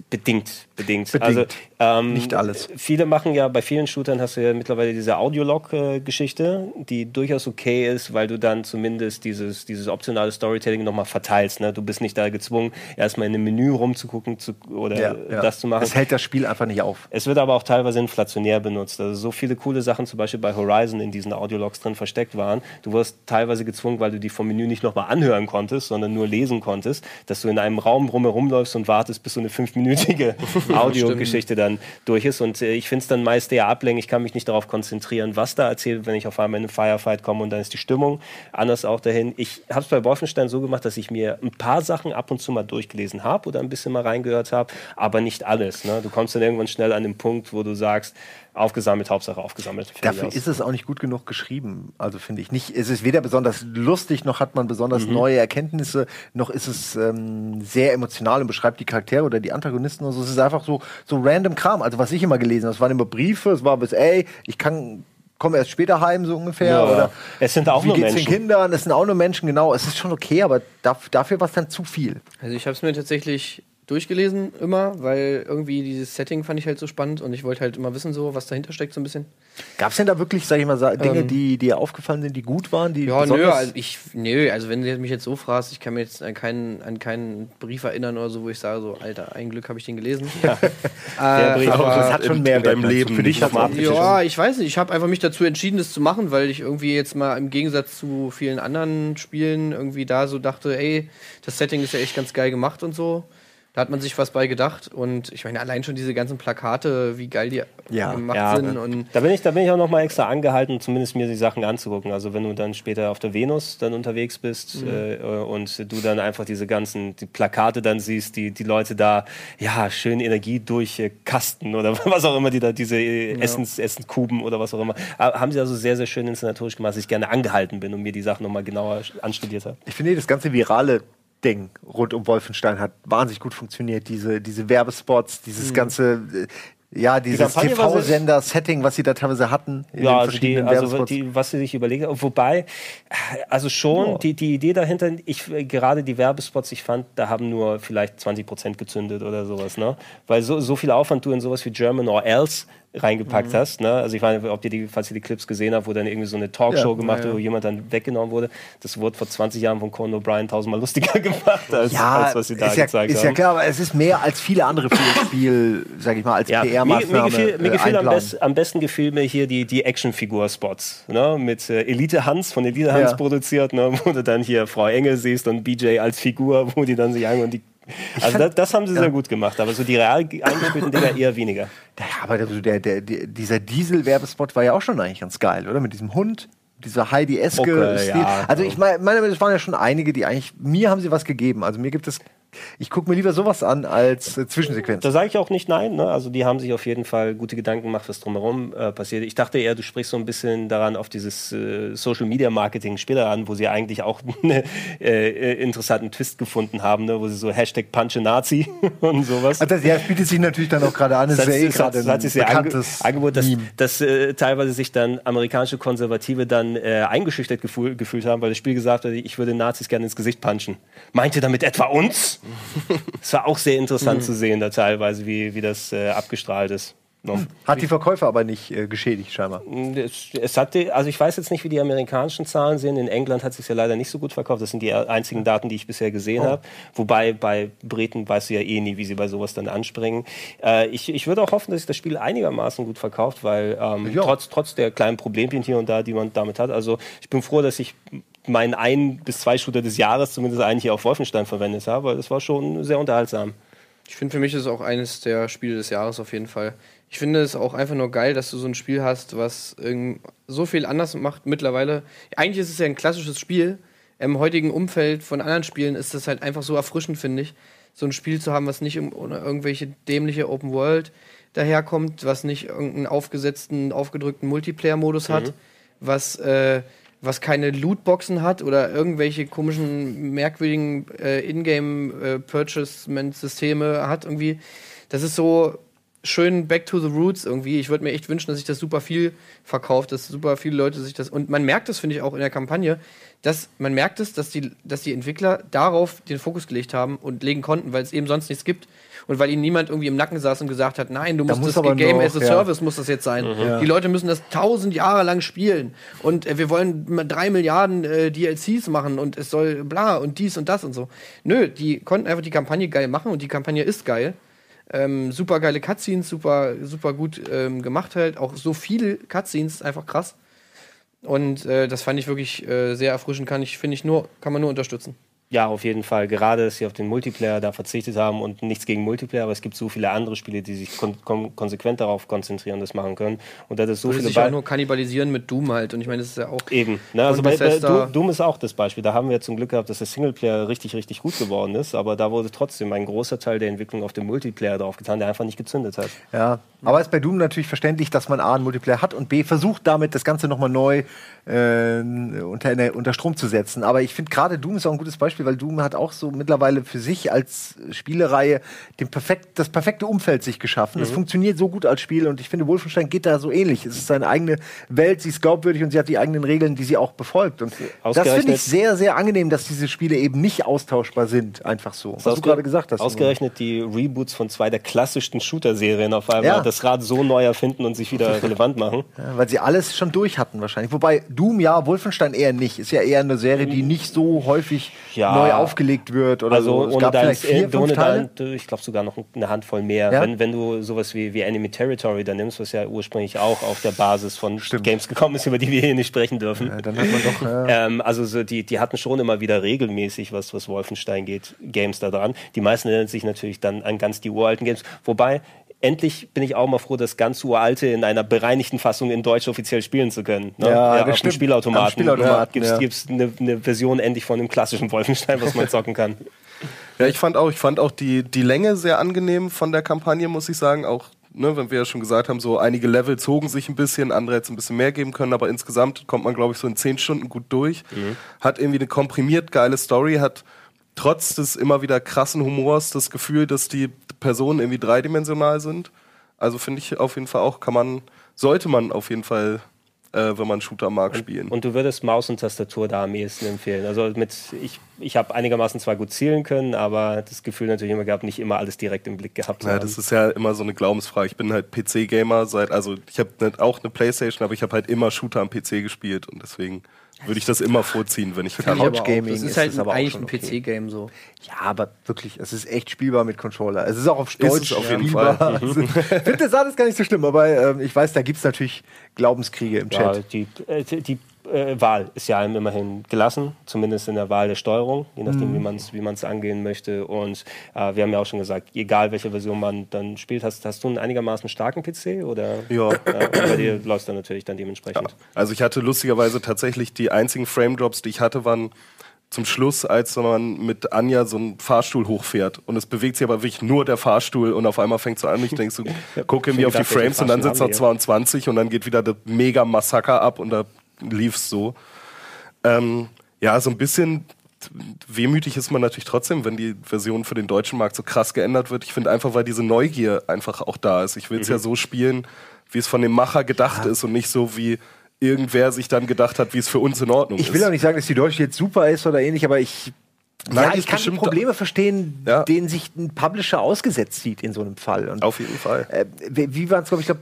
Bedingt, bedingt. Bedingt. Also, ähm, Nicht alles. Viele machen ja, bei vielen Shootern hast du ja mittlerweile diese Audiolog-Geschichte, die durchaus okay ist, weil du dann zumindest dieses, dieses optionale Storytelling nochmal verteilst. Ne? Du bist nicht da gezwungen, erstmal in einem Menü rumzugucken zu, oder das zu machen. Das hält das Spiel einfach nicht auf. Es wird aber auch teilweise inflationär benutzt. Also so viele coole Sachen, zum Beispiel bei Horizon in diesen Audiologs drin versteckt waren. Du wirst teilweise gezwungen, weil du die vom Menü nicht nochmal anhören konntest, sondern nur lesen konntest, dass du in einem Raum drumherum läufst und wartest, bis so eine fünfminütige Audiogeschichte dann durch ist. Und äh, ich finde es dann meist eher ablenkend. Ich kann mich nicht darauf konzentrieren, was da erzählt, wird, wenn ich auf einmal in einen Firefight komme und dann ist die Stimmung anders auch dahin. Ich habe es bei Wolfenstein so gemacht, dass ich mir ein paar Sachen ab und zu mal durchgelesen habe oder ein bisschen mal reingehört habe, aber nicht alles. Ne? Du kommst dann irgendwann schnell an den Punkt, wo du sagst, aufgesammelt, Hauptsache aufgesammelt. Dafür ist es auch nicht gut genug geschrieben. Also finde ich nicht. Es ist weder besonders lustig, noch hat man besonders Mhm. neue Erkenntnisse, noch ist es ähm, sehr emotional und beschreibt die Charaktere oder die Antagonisten. Also es ist einfach so so random Kram. Also was ich immer gelesen habe, es waren immer Briefe, es war bis ey, ich kann komme erst später heim so ungefähr Ja. oder Es sind auch wie nur geht's Menschen. den Kindern? Es sind auch nur Menschen, genau. Es ist schon okay, aber daf dafür war es dann zu viel. Also ich habe es mir tatsächlich durchgelesen immer, weil irgendwie dieses Setting fand ich halt so spannend und ich wollte halt immer wissen, so was dahinter steckt so ein bisschen. Gab es denn da wirklich, sag ich mal, Dinge, Ähm. die dir aufgefallen sind, die gut waren, die Ja, nö, also ich, nö, also wenn du mich jetzt so fragst, ich kann mir jetzt an keinen, an keinen Brief erinnern oder so, wo ich sage, so, Alter, ein Glück habe ich den gelesen. Der äh, Brief, aber, das hat schon mehr in deinem Leben Für dich noch hat's mal auch ja, ich weiß nicht, ich habe einfach mich dazu entschieden, das zu machen, weil ich irgendwie jetzt mal im Gegensatz zu vielen anderen Spielen irgendwie da so dachte, ey, das Setting ist ja echt ganz geil gemacht und so. Da hat man sich was bei gedacht und ich meine, allein schon diese ganzen Plakate, wie geil die Ja, gemacht ja, sind und Da bin ich, da bin ich auch noch mal extra angehalten, zumindest mir die Sachen anzugucken. Also wenn du dann später auf der Venus dann unterwegs bist Mhm. äh, und du dann einfach diese ganzen die Plakate dann siehst, die die Leute da ja schön Energie durchkasten oder was auch immer die da diese äh, Essens Essenskuben oder was auch immer äh, haben sie also sehr sehr schön inszenatorisch gemacht, dass ich gerne angehalten bin und mir die Sachen noch mal genauer anstudiert habe. Ich finde, das ganze virale Ding rund um Wolfenstein hat wahnsinnig gut funktioniert. Diese, diese Werbespots, dieses ganze, äh, ja, dieses sehr- TV-Sender-Setting, was sie da teilweise hatten. Ja, also, die, also die, was sie sich überlegt haben. Wobei, also schon, Ja. die, die Idee dahinter, ich, gerade die Werbespots, ich fand, da haben nur vielleicht 20 Prozent gezündet oder sowas, ne? Weil so, so viel Aufwand du in sowas wie German or Else reingepackt Mhm. hast, ne? Also ich weiß nicht, ob ihr die, falls ihr die Clips gesehen habt, wo dann irgendwie so eine Talkshow Ja, gemacht wurde, ja. wo jemand dann weggenommen wurde. Das wurde vor 20 Jahren von Conan O'Brien tausendmal lustiger gemacht, als, ja, als was sie da ist, ja, gezeigt ist haben. ja klar, aber es ist mehr als viele andere Spiel, sag ich mal, als Ja, mir, PR-Maßnahme. gefiel, mir äh, gefiel am, einplanen. best, am besten gefiel mir hier die, die Actionfigur-Spots. Ne? Mit äh, Elite Hans, von Elite Hans produziert, ne? wo du dann hier Frau Engel siehst und BJ als Figur, wo die dann sich an und die. Also das, das haben sie sehr gut gemacht, aber so die real eingespielten Dinger eher weniger. Ja, aber der, der, der, dieser Diesel-Werbespot war ja auch schon eigentlich ganz geil, oder? Mit diesem Hund, dieser Heidi-eske Okay, Stil. ja. also ich meine, meine, es waren ja schon einige, die eigentlich, mir haben sie was gegeben. Also mir gibt es, ich gucke mir lieber sowas an als äh, Zwischensequenzen. Da sage ich auch nicht nein. Ne? Also die haben sich auf jeden Fall gute Gedanken gemacht, was drumherum äh, passiert. Ich dachte eher, du sprichst so ein bisschen daran auf dieses äh, Social Media Marketing später an, wo sie eigentlich auch einen äh, äh, interessanten Twist gefunden haben, ne? wo sie so Hashtag Punch a Nazi und sowas. Also das ja, bietet sich natürlich dann auch gerade an. Das Das, ist ja eh gerade hat ein sich sehr ange bekanntes angeboten, dass, dass äh, teilweise sich dann amerikanische Konservative dann eingeschüchtert gefühl, gefühlt haben, weil das Spiel gesagt hat, ich würde Nazis gerne ins Gesicht punchen. Meint ihr damit etwa uns? Es war auch sehr interessant zu sehen, da teilweise, wie, wie das äh, abgestrahlt ist. No. Hat die Verkäufer aber nicht äh, geschädigt, scheinbar. Es, es hatte, also ich weiß jetzt nicht, wie die amerikanischen Zahlen sind. In England hat es sich ja leider nicht so gut verkauft. Das sind die einzigen Daten, die ich bisher gesehen habe. Wobei bei Briten weißt du ja eh nie, wie sie bei sowas dann anspringen. Äh, ich, ich würde auch hoffen, dass sich das Spiel einigermaßen gut verkauft, weil ähm, trotz, trotz der kleinen Problemchen hier und da, die man damit hat. Also ich bin froh, dass ich meinen ein bis zwei Shooter des Jahres zumindest einen hier auf Wolfenstein verwendet habe, weil das war schon sehr unterhaltsam. Ich finde, für mich ist es auch eines der Spiele des Jahres auf jeden Fall. Ich finde es auch einfach nur geil, dass du so ein Spiel hast, was irgend- so viel anders macht mittlerweile. Eigentlich ist es ja ein klassisches Spiel. Im heutigen Umfeld von anderen Spielen ist das halt einfach so erfrischend, finde ich, so ein Spiel zu haben, was nicht um, ohne irgendwelche dämliche Open World daherkommt, was nicht irgendeinen aufgesetzten, aufgedrückten Multiplayer-Modus hat, was, äh, was keine Lootboxen hat oder irgendwelche komischen, merkwürdigen äh, Ingame-Purchasement-Systeme hat irgendwie. Das ist so, schön Back to the Roots irgendwie. Ich würde mir echt wünschen, dass sich das super viel verkauft, dass super viele Leute sich das. Und man merkt das, finde ich, auch in der Kampagne, dass man merkt es, dass die, dass die Entwickler darauf den Fokus gelegt haben und legen konnten, weil es eben sonst nichts gibt. Und weil ihnen niemand irgendwie im Nacken saß und gesagt hat, nein, du musst muss das Game noch, as a ja. Service muss das jetzt sein. Die Leute müssen das tausend Jahre lang spielen. Und äh, wir wollen drei Milliarden äh, DLCs machen und es soll bla und dies und das und so. Nö, die konnten einfach die Kampagne geil machen und die Kampagne ist geil. Ähm, super geile Cutscenes, super, super gut ähm, gemacht halt. Auch so viele Cutscenes, ist einfach krass. Und äh, das fand ich wirklich äh, sehr erfrischend, kann ich, finde ich nur, kann man nur unterstützen. Ja, auf jeden Fall. Gerade, dass sie auf den Multiplayer da verzichtet haben und nichts gegen Multiplayer, aber es gibt so viele andere Spiele, die sich kon kon konsequent darauf konzentrieren das machen können. Und da ist so Würde viele sich auch Be- nur kannibalisieren mit Doom halt. Und ich meine, das ist ja auch. Eben. Ne? Also bei, bei Doom, Doom ist auch das Beispiel. Da haben wir zum Glück gehabt, dass der Singleplayer richtig, richtig gut geworden ist, aber da wurde trotzdem ein großer Teil der Entwicklung auf den Multiplayer draufgetan, der einfach nicht gezündet hat. Ja, aber es ist bei Doom natürlich verständlich, dass man A, einen Multiplayer hat und B, versucht damit das Ganze nochmal neu äh, unter, eine- unter Strom zu setzen. Aber ich finde gerade Doom ist auch ein gutes Beispiel, weil Doom hat auch so mittlerweile für sich als Spielereihe den perfekt, das perfekte Umfeld sich geschaffen. Mhm. Es funktioniert so gut als Spiel und ich finde, Wolfenstein geht da so ähnlich. Es ist seine eigene Welt, sie ist glaubwürdig und sie hat die eigenen Regeln, die sie auch befolgt. Und das finde ich sehr, sehr angenehm, dass diese Spiele eben nicht austauschbar sind, einfach so. Was du gerade gesagt hast. Ausgerechnet die Reboots von zwei der klassischsten Shooter-Serien auf einmal Ja. das Rad so neu erfinden und sich wieder relevant machen. Ja, weil sie alles schon durch hatten wahrscheinlich. Wobei Doom ja, Wolfenstein eher nicht. Ist ja eher eine Serie, die nicht so häufig Ja. Neu aufgelegt wird oder Also so. Es ohne gab vielleicht vier, fünf ohne Teile. dein, ich glaube sogar noch eine Handvoll mehr. Ja? Wenn, wenn du sowas wie, wie Enemy Territory da nimmst, was ja ursprünglich auch auf der Basis von Stimmt. Games gekommen ist, über die wir hier nicht sprechen dürfen. Ja, dann hat man doch. Äh, Ähm, also so die, die hatten schon immer wieder regelmäßig, was, was Wolfenstein geht, Games da dran. Die meisten erinnern sich natürlich dann an ganz die uralten Games. Wobei, endlich bin ich auch mal froh, das ganz uralte in einer bereinigten Fassung in Deutsch offiziell spielen zu können. Ne? Ja, das auf dem stimmt. Spielautomaten. Am Spielautomaten, Gibt's, ja. gibt's eine, eine Version endlich von einem klassischen Wolfenstein, was man zocken kann. Ja, ich fand auch, ich fand auch die, die Länge sehr angenehm von der Kampagne, muss ich sagen. Auch, ne, wenn wir ja schon gesagt haben, so einige Level zogen sich ein bisschen, andere hätten es ein bisschen mehr geben können, aber insgesamt kommt man, glaube ich, so in zehn Stunden gut durch. Hat irgendwie eine komprimiert geile Story, hat trotz des immer wieder krassen Humors das Gefühl, dass die Personen irgendwie dreidimensional sind. Also finde ich auf jeden Fall auch, kann man, sollte man auf jeden Fall, äh, wenn man Shooter mag, spielen. Und du würdest Maus und Tastatur da am ehesten empfehlen. Also mit, ich, ich habe einigermaßen zwar gut zielen können, aber das Gefühl natürlich immer gehabt, nicht immer alles direkt im Blick gehabt zu Ja, haben. das ist ja immer so eine Glaubensfrage. Ich bin halt PC-Gamer seit, also ich habe auch eine Playstation, aber ich habe halt immer Shooter am PC gespielt und deswegen würde ich das immer vorziehen, wenn ich kann. Couch. Gaming Das ist ist halt es aber auch eigentlich schon ein okay. PC-Game so. ja, aber wirklich, es ist echt spielbar mit Controller. Es ist auch auf Ist Deutsch auf jeden spielbar. Fall. Also, ich finde das alles gar nicht so schlimm, aber ähm, ich weiß, da gibt es natürlich Glaubenskriege im Ja, Chat. die äh, die äh, Wahl ist ja einem immerhin gelassen, zumindest in der Wahl der Steuerung, je nachdem, Mhm. wie man es wie man's angehen möchte. Und äh, wir haben ja auch schon gesagt, egal welche Version man dann spielt, hast, hast du einen einigermaßen starken PC oder? Ja. und bei dir läuft dann natürlich dann dementsprechend. Also ich hatte lustigerweise tatsächlich die einzigen Frame-Drops, die ich hatte, waren zum Schluss, als man mit Anja so einen Fahrstuhl hochfährt und es bewegt sich aber wirklich nur der Fahrstuhl und auf einmal fängt so an, ich denke so, gucke irgendwie auf die Frames und dann sitzt noch wir 22 und dann geht wieder das mega Massaker ab und da lief's so. Ähm, ja, so ein bisschen wehmütig ist man natürlich trotzdem, wenn die Version für den deutschen Markt so krass geändert wird. Ich finde einfach, weil diese Neugier einfach auch da ist. Ich will es ja so spielen, wie es von dem Macher gedacht ist und nicht so wie irgendwer sich dann gedacht hat, wie es für uns in Ordnung Ich ist. will auch nicht sagen, dass die Deutsche jetzt super ist oder ähnlich, aber ich. Nein, ja, ich kann Probleme verstehen, Ja. denen sich ein Publisher ausgesetzt sieht in so einem Fall. Und Auf jeden Fall. äh, wie waren es, glaube ich, glaub,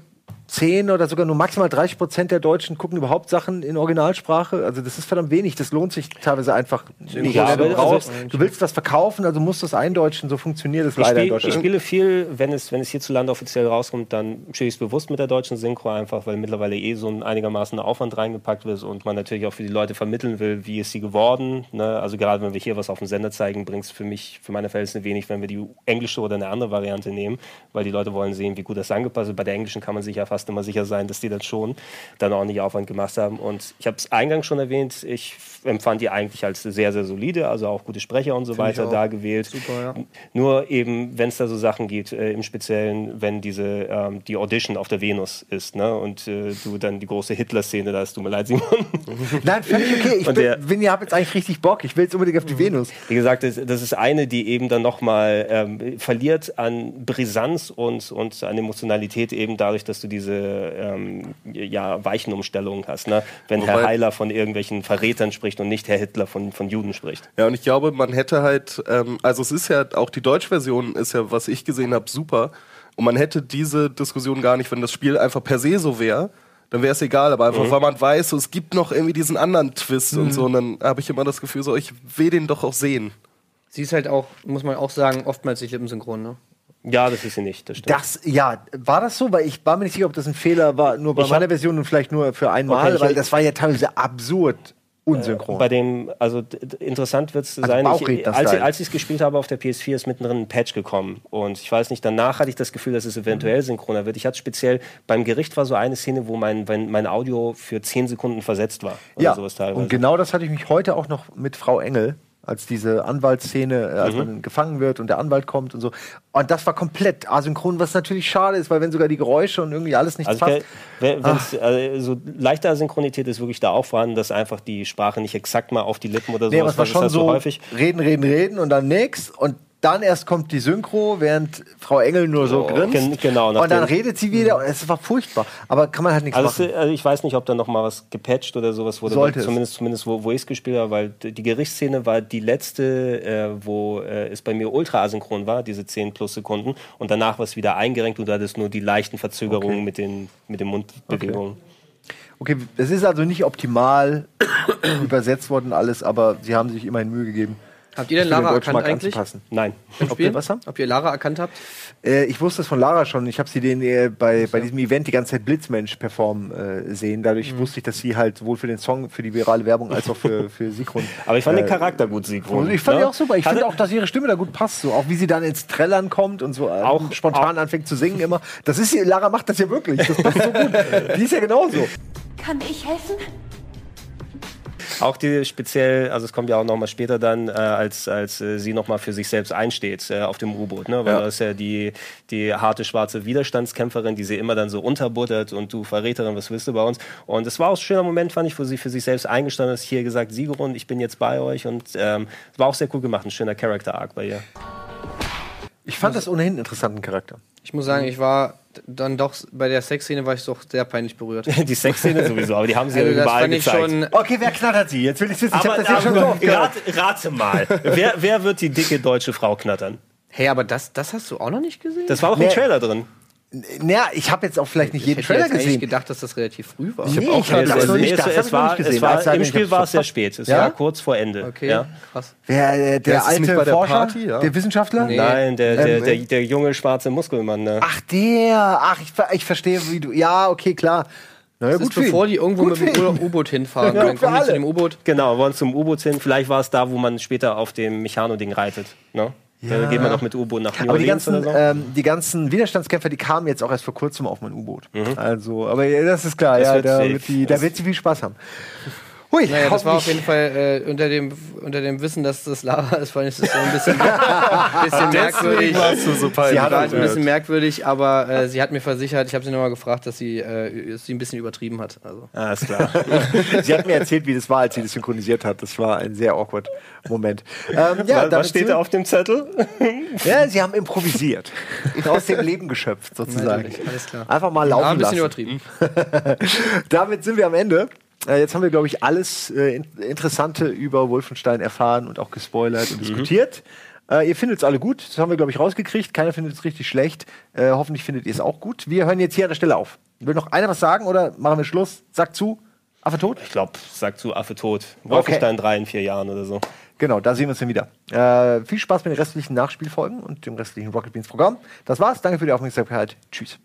10 oder sogar nur maximal 30 Prozent der Deutschen gucken überhaupt Sachen in Originalsprache. Also das ist verdammt wenig. Das lohnt sich teilweise einfach nicht. Ja, du, aber- brauchst, du willst was verkaufen, also musst du es eindeutschen. So funktioniert es Ich, leider in spiel, ich Deutschland. spiele viel, wenn es, wenn es hierzulande offiziell rauskommt, dann spiele ich es bewusst mit der deutschen Synchro einfach, weil mittlerweile eh so ein einigermaßen Aufwand reingepackt wird und man natürlich auch für die Leute vermitteln will, wie ist sie geworden. Ne? Also gerade wenn wir hier was auf dem Sender zeigen, bringt es für mich, für meine Verhältnisse wenig, wenn wir die englische oder eine andere Variante nehmen, weil die Leute wollen sehen, wie gut das angepasst ist. Bei der englischen kann man sich ja fast fast immer sicher sein, dass die das schon dann ordentlich Aufwand gemacht haben. Und ich habe es eingangs schon erwähnt, ich empfand die eigentlich als sehr, sehr solide, also auch gute Sprecher und so weiter da gewählt. Super, ja. Nur eben, wenn es da so Sachen gibt, äh, im Speziellen, wenn diese ähm, die Audition auf der Venus ist, ne? Und äh, du dann die große Hitler-Szene, da ist tut mir leid, Simon. Nein, völlig okay. Ich Und bin, der- bin, ihr habt jetzt eigentlich richtig Bock. Ich will jetzt unbedingt auf die Venus. Wie gesagt, das, das ist eine, die eben dann nochmal ähm, verliert an Brisanz und, und an Emotionalität eben dadurch, dass du diese ähm, ja, weichen Umstellungen hast. Ne? Wenn Herr Wobei- Heiler von irgendwelchen Verrätern spricht und nicht Herr Hitler von, von Juden spricht. Ja, und ich glaube, man hätte halt, ähm, also es ist ja, auch die Deutschversion ist ja, was ich gesehen habe, super. Und man hätte diese Diskussion gar nicht, wenn das Spiel einfach per se so wäre, dann wäre es egal. Aber einfach, weil man weiß, so, es gibt noch irgendwie diesen anderen Twist und so. Und dann habe ich immer das Gefühl, so, ich will den doch auch sehen. Sie ist halt auch, muss man auch sagen, oftmals nicht lippensynchron, ne? Ja, das ist sie nicht. Das stimmt. Das, ja, war das so? Weil ich war mir nicht sicher, ob das ein Fehler war, nur bei Ich meiner hab- Version und vielleicht nur für einmal, Okay, weil das war ja teilweise absurd unsynchron. Bei dem, also interessant wird es Also sein, ich, als, ich- als ich es gespielt habe auf der PS4, ist mittendrin ein Patch gekommen. Und ich weiß nicht, danach hatte ich das Gefühl, dass es eventuell synchroner wird. Ich hatte speziell, beim Gericht war so eine Szene, wo mein, wenn mein Audio für 10 Sekunden versetzt war. Ja, und genau das hatte ich mich heute auch noch mit Frau Engel, als diese Anwaltsszene, äh, Mhm. als man gefangen wird und der Anwalt kommt und so. Und das war komplett asynchron, was natürlich schade ist, weil wenn sogar die Geräusche und irgendwie alles nicht Also passt. wenn es äh, so leichte Asynchronität ist wirklich da auch vorhanden, dass einfach die Sprache nicht exakt mal auf die Lippen oder so. Nee, aber es war schon so, häufig. reden, reden, reden und dann nix und dann erst kommt die Synchro, während Frau Engel nur so Oh, grinst. gen- genau, und dann redet sie wieder und es war furchtbar. Aber kann man halt nichts Also, machen. also ich weiß nicht, ob da noch mal was gepatcht oder sowas wurde. Sollte es. zumindest, zumindest wo, wo ich es gespielt habe, weil die Gerichtsszene war die letzte, äh, wo äh, es bei mir ultra asynchron war, diese 10 plus Sekunden. Und danach war es wieder eingerenkt und du hattest nur die leichten Verzögerungen mit, den, mit den Mundbewegungen. Okay, es ist also nicht optimal übersetzt worden alles, aber sie haben sich immerhin Mühe gegeben. Habt ihr denn Lara erkannt eigentlich? anzupassen. Nein. Ob wir was haben? Ob ihr Lara erkannt habt? Äh, ich wusste es von Lara schon. Ich habe sie den äh, bei, bei diesem Event die ganze Zeit Blitzmensch performen äh, sehen. Dadurch wusste ich, dass sie halt sowohl für den Song, für die virale Werbung als auch für, für Sigrun. Aber ich fand äh, den Charakter gut, Sigrun. Ich fand ne? die auch super. Ich finde auch, dass ihre Stimme da gut passt. So auch wie sie dann ins Trällern kommt und so äh, Auch- spontan anfängt zu singen immer. Das ist Lara macht das ja wirklich. Das passt so gut. Die ist ja genauso. Kann ich helfen? Auch die speziell, also es kommt ja auch noch mal später dann, äh, als, als äh, sie noch mal für sich selbst einsteht äh, auf dem U-Boot. Ne? Weil Ja. das ist ja die, die harte schwarze Widerstandskämpferin, die sie immer dann so unterbuttert und du Verräterin, was willst du bei uns? Und es war auch ein schöner Moment, fand ich, wo sie für sich selbst eingestanden ist, hier gesagt, Sigrun, ich bin jetzt bei euch. Und ähm, es war auch sehr cool gemacht, ein schöner Character-Arc bei ihr. Ich fand das ohnehin einen interessanten Charakter. Ich muss sagen, ich war dann doch bei der Sexszene war ich doch sehr peinlich berührt. die Sexszene sowieso, aber die haben sie Also ja das überall fand ich gezeigt. schon. Okay, wer knattert sie? Jetzt will ich wissen. Ich aber, habe das schon so aber oft gehört. rate, mal, wer, wer wird die dicke deutsche Frau knattern? Hey, aber das, das hast du auch noch nicht gesehen? Das war doch Nee. im Trailer drin. Naja, ich habe jetzt auch vielleicht nicht jeden ich hätte Trailer gesehen. gedacht, dass das relativ früh war. Nee, hab auch ich habe das noch Nee, nicht, es, das hab es ich war, nicht gesehen. es war, Also, Im ich Spiel war es sehr spät. Es Ja? war kurz vor Ende. Okay, Ja. krass. Wer, äh, der Der alte der Forscher, Party, ja? der Wissenschaftler? Nee. Nein, der, der, Ähm, der, der junge schwarze Muskelmann. Ne? Ach, der. Ach, ich, ich verstehe, wie du. Ja, okay, klar. Na ja, Das gut ist bevor die irgendwo Gut mit dem U-Boot hinfahren. Ja, dann kommen die zu dem U-Boot. Genau, wollen zum U-Boot hin. Vielleicht war es da, wo man später auf dem Mechano-Ding reitet. Ne? Da geht man doch mit U-Boot nach New Aber die ganzen, so. ähm, die ganzen Widerstandskämpfer, die kamen jetzt auch erst vor kurzem auf mein U-Boot. Also, aber ja, das ist klar, Das ja, wird da, wird die, da wird sie viel Spaß haben. Hui, Naja, das war auf jeden Fall äh, unter, dem, unter dem Wissen, dass das Lara ist, fand ich das so ein bisschen, bisschen merkwürdig. so. Sie hat War halt ein bisschen merkwürdig, aber äh, sie hat mir versichert, ich habe sie nochmal gefragt, dass sie äh, sie ein bisschen übertrieben hat. Also. Alles klar. sie hat mir erzählt, wie das war, als sie das synchronisiert hat. Das war ein sehr awkward Moment. Ähm, ja, was, steht da auf dem Zettel? Ja, sie haben improvisiert. Aus dem Leben geschöpft, sozusagen. Natürlich, alles klar. Einfach mal laufen Ja, ein bisschen lassen. übertrieben. Damit sind wir am Ende. Äh, jetzt haben wir, glaube ich, alles äh, in Interessante über Wolfenstein erfahren und auch gespoilert und diskutiert. Äh, ihr findet es alle gut. Das haben wir, glaube ich, rausgekriegt. Keiner findet es richtig schlecht. Äh, hoffentlich findet ihr es auch gut. Wir hören jetzt hier an der Stelle auf. Will noch einer was sagen oder machen wir Schluss? Sagt zu. Affe tot? Ich glaube, sagt zu Affe tot. Wolfenstein 3 in vier Jahren oder so. Genau, da sehen wir uns dann wieder. Äh, viel Spaß mit den restlichen Nachspielfolgen und dem restlichen Rocket Beans Programm. Das war's. Danke für die Aufmerksamkeit. Tschüss.